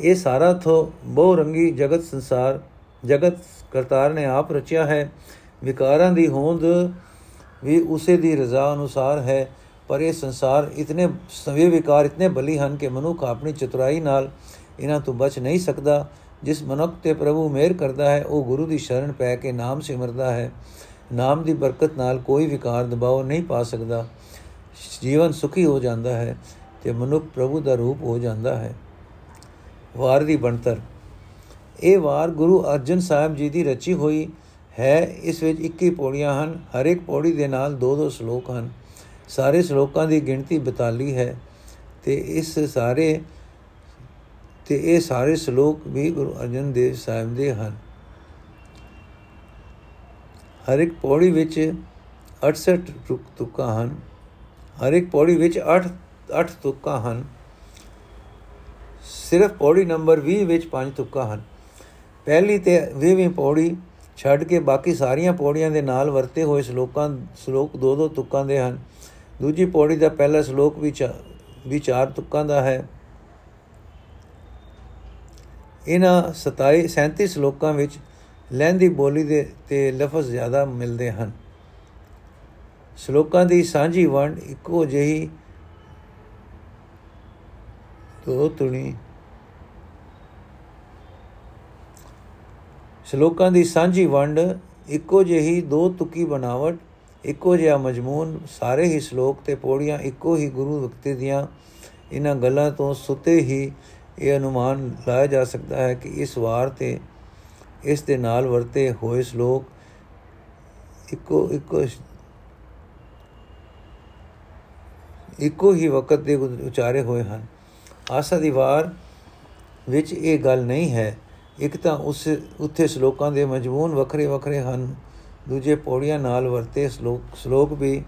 ਇਹ ਸਾਰਾ ਥੋ ਬਹੁ ਰੰਗੀ ਜਗਤ ਸੰਸਾਰ, ਜਗਤ ਕਰਤਾਰ ਨੇ ਆਪ ਰਚਿਆ ਹੈ। ਵਿਕਾਰਾਂ ਦੀ ਹੋਂਦ ਵੀ ਉਸੇ ਦੀ ਰਜ਼ਾ ਅਨੁਸਾਰ ਹੈ, ਪਰ ਇਹ ਸੰਸਾਰ ਇਤਨੇ ਸਵੇ ਵਿਕਾਰ ਇਤਨੇ ਬਲੀ ਹਨ ਕਿ ਮਨੁੱਖ ਆਪਣੀ ਚਤੁਰਾਈ ਨਾਲ ਇਹਨਾਂ ਤੋਂ ਬਚ ਨਹੀਂ ਸਕਦਾ। ਜਿਸ ਮਨੁੱਖ ਤੇ ਪ੍ਰਭੂ ਮਿਹਰ ਕਰਦਾ ਹੈ, ਉਹ ਗੁਰੂ ਦੀ ਸ਼ਰਨ ਪੈ ਕੇ ਨਾਮ ਸਿਮਰਦਾ ਹੈ। ਨਾਮ ਦੀ ਬਰਕਤ ਨਾਲ ਕੋਈ ਵਿਕਾਰ ਦਬਾਅ ਨਹੀਂ ਪਾ ਸਕਦਾ। ਜੀਵਨ ਸੁਖੀ ਹੋ ਜਾਂਦਾ ਹੈ ਤੇ ਮਨੁੱਖ ਪ੍ਰਭੂ ਦਾ ਰੂਪ ਹੋ ਜਾਂਦਾ ਹੈ। ਵਾਰ ਦੀ ਬਣਤਰ। ਇਹ ਵਾਰ ਗੁਰੂ ਅਰਜਨ ਸਾਹਿਬ ਜੀ ਦੀ ਰਚੀ ਹੋਈ ਹੈ। ਇਸ ਵਿੱਚ 21 ਪੌੜੀਆਂ ਹਨ। ਹਰ ਇੱਕ ਪੌੜੀ ਦੇ ਨਾਲ ਦੋ ਦੋ ਸ਼ਲੋਕ ਹਨ। ਸਾਰੇ ਸ਼ਲੋਕਾਂ ਦੀ ਗਿਣਤੀ 42 ਹੈ ਤੇ ਇਸ ਸਾਰੇ ਤੇ ਇਹ ਸਾਰੇ ਸ਼ਲੋਕ ਵੀ ਗੁਰੂ ਅਰਜਨ ਦੇਵ ਸਾਹਿਬ ਦੇ ਹਨ। ਹਰ ਇੱਕ ਪੌੜੀ ਵਿੱਚ 68 ਤੁਕਾਂ ਹਨ। ਹਰ ਇੱਕ ਪੌੜੀ ਵਿੱਚ 8 8 ਤੁਕਾਂ ਹਨ। ਸਿਰਫ ਪੌੜੀ ਨੰਬਰ 20 ਵਿੱਚ 5 ਤੁਕਾਂ ਹਨ। ਪਹਿਲੀ ਤੇ 20ਵੀਂ ਪੌੜੀ ਛੱਡ ਕੇ ਬਾਕੀ ਸਾਰੀਆਂ ਪੌੜੀਆਂ ਦੇ ਨਾਲ ਵਰਤੇ ਹੋਏ ਸ਼ਲੋਕਾਂ, ਸ਼ਲੋਕ ਦੋ ਦੋ ਤੁਕਾਂ ਦੇ ਹਨ। ਦੂਜੀ ਪੌੜੀ ਦਾ ਪਹਿਲਾ ਸ਼ਲੋਕ ਵੀ ਵੀ ਚਾਰ ਤੁਕਾਂ ਦਾ ਹੈ। ਇਹਨਾਂ 27 37 ਸ਼ਲੋਕਾਂ ਵਿੱਚ ਲਹਿੰਦੀ ਬੋਲੀ ਦੇ ਤੇ ਲਫ਼ਜ਼ ਜ਼ਿਆਦਾ ਮਿਲਦੇ ਹਨ। ਸ਼ਲੋਕਾਂ ਦੀ ਸਾਂਝੀ ਵੰਡ ਇੱਕੋ ਜਿਹੀ ਦੋ ਤੁਣੀ ਸ਼ਲੋਕਾਂ ਦੀ ਸਾਂਝੀ ਵੰਡ ਇੱਕੋ ਜਿਹੀ ਦੋ ਤੁਕੀ ਬਣਾਵਟ, ਇੱਕੋ ਜਿਹਾ ਮਜਮੂਨ, ਸਾਰੇ ਹੀ ਸ਼ਲੋਕ ਤੇ ਪੌੜੀਆਂ ਇੱਕੋ ਹੀ ਗੁਰੂ ਵਕਤੇ ਦੀਆਂ ਇਹਨਾਂ ਗੱਲਾਂ ਤੋਂ ਸੁਤੇ ਹੀ ਇਹ ਅਨੁਮਾਨ ਲਾਇਆ ਜਾ ਸਕਦਾ ਹੈ ਕਿ ਇਸ ਵਾਰ ਤੇ ਇਸ ਦੇ ਨਾਲ ਵਰਤੇ ਹੋਏ ਸ਼ਲੋਕ ਇੱਕੋ ਇੱਕੋ ਇੱਕੋ ਹੀ ਵਕਤ ਦੇ ਉਚਾਰੇ ਹੋਏ ਹਨ। ਆਸਾ ਦੀ ਵਾਰ ਵਿੱਚ ਇਹ ਗੱਲ ਨਹੀਂ ਹੈ। ਇੱਕ ਤਾਂ ਉਸ, ਉੱਥੇ ਸ਼ਲੋਕਾਂ ਦੇ ਮਜਮੂਨ ਵੱਖਰੇ ਵੱਖਰੇ ਹਨ। ਦੂਜੇ ਪੌੜੀਆਂ ਨਾਲ ਵਰਤੇ ਸ਼ਲੋਕ ਸ਼ਲੋਕ ਵੀ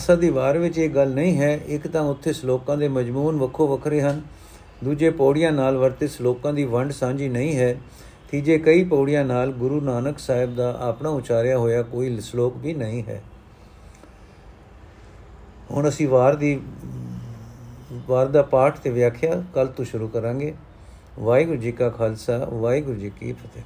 ਆਸਾ ਦੀ ਵਾਰ ਵਿੱਚ ਇਹ ਗੱਲ ਨਹੀਂ ਹੈ, ਇੱਕ ਤਾਂ ਉੱਥੇ ਸ਼ਲੋਕਾਂ ਦੇ ਮਜਮੂਨ ਵੱਖੋ ਵੱਖਰੇ ਹਨ, ਦੂਜੇ ਪੌੜੀਆਂ ਨਾਲ ਵਰਤੇ ਸ਼ਲੋਕਾਂ ਦੀ ਵੰਡ ਸਾਂਝੀ ਨਹੀਂ ਹੈ, ਤੀਜੇ ਕਈ ਪੌੜੀਆਂ ਨਾਲ ਗੁਰੂ ਨਾਨਕ ਸਾਹਿਬ ਦਾ ਆਪਣਾ ਉਚਾਰਿਆ ਹੋਇਆ ਕੋਈ ਸ਼ਲੋਕ ਵੀ ਨਹੀਂ ਹੈ। ਹੁਣ ਅਸੀਂ ਵਾਰ ਦੀ, ਵਾਰ ਦਾ ਪਾਠ ਤੇ ਵਿਆਖਿਆ ਕੱਲ ਤੋਂ ਸ਼ੁਰੂ ਕਰਾਂਗੇ। ਵਾਹਿਗੁਰੂ ਜੀ ਕਾ ਖਾਲਸਾ, ਵਾਹਿਗੁਰੂ ਜੀ ਕੀ ਫਤਿਹ।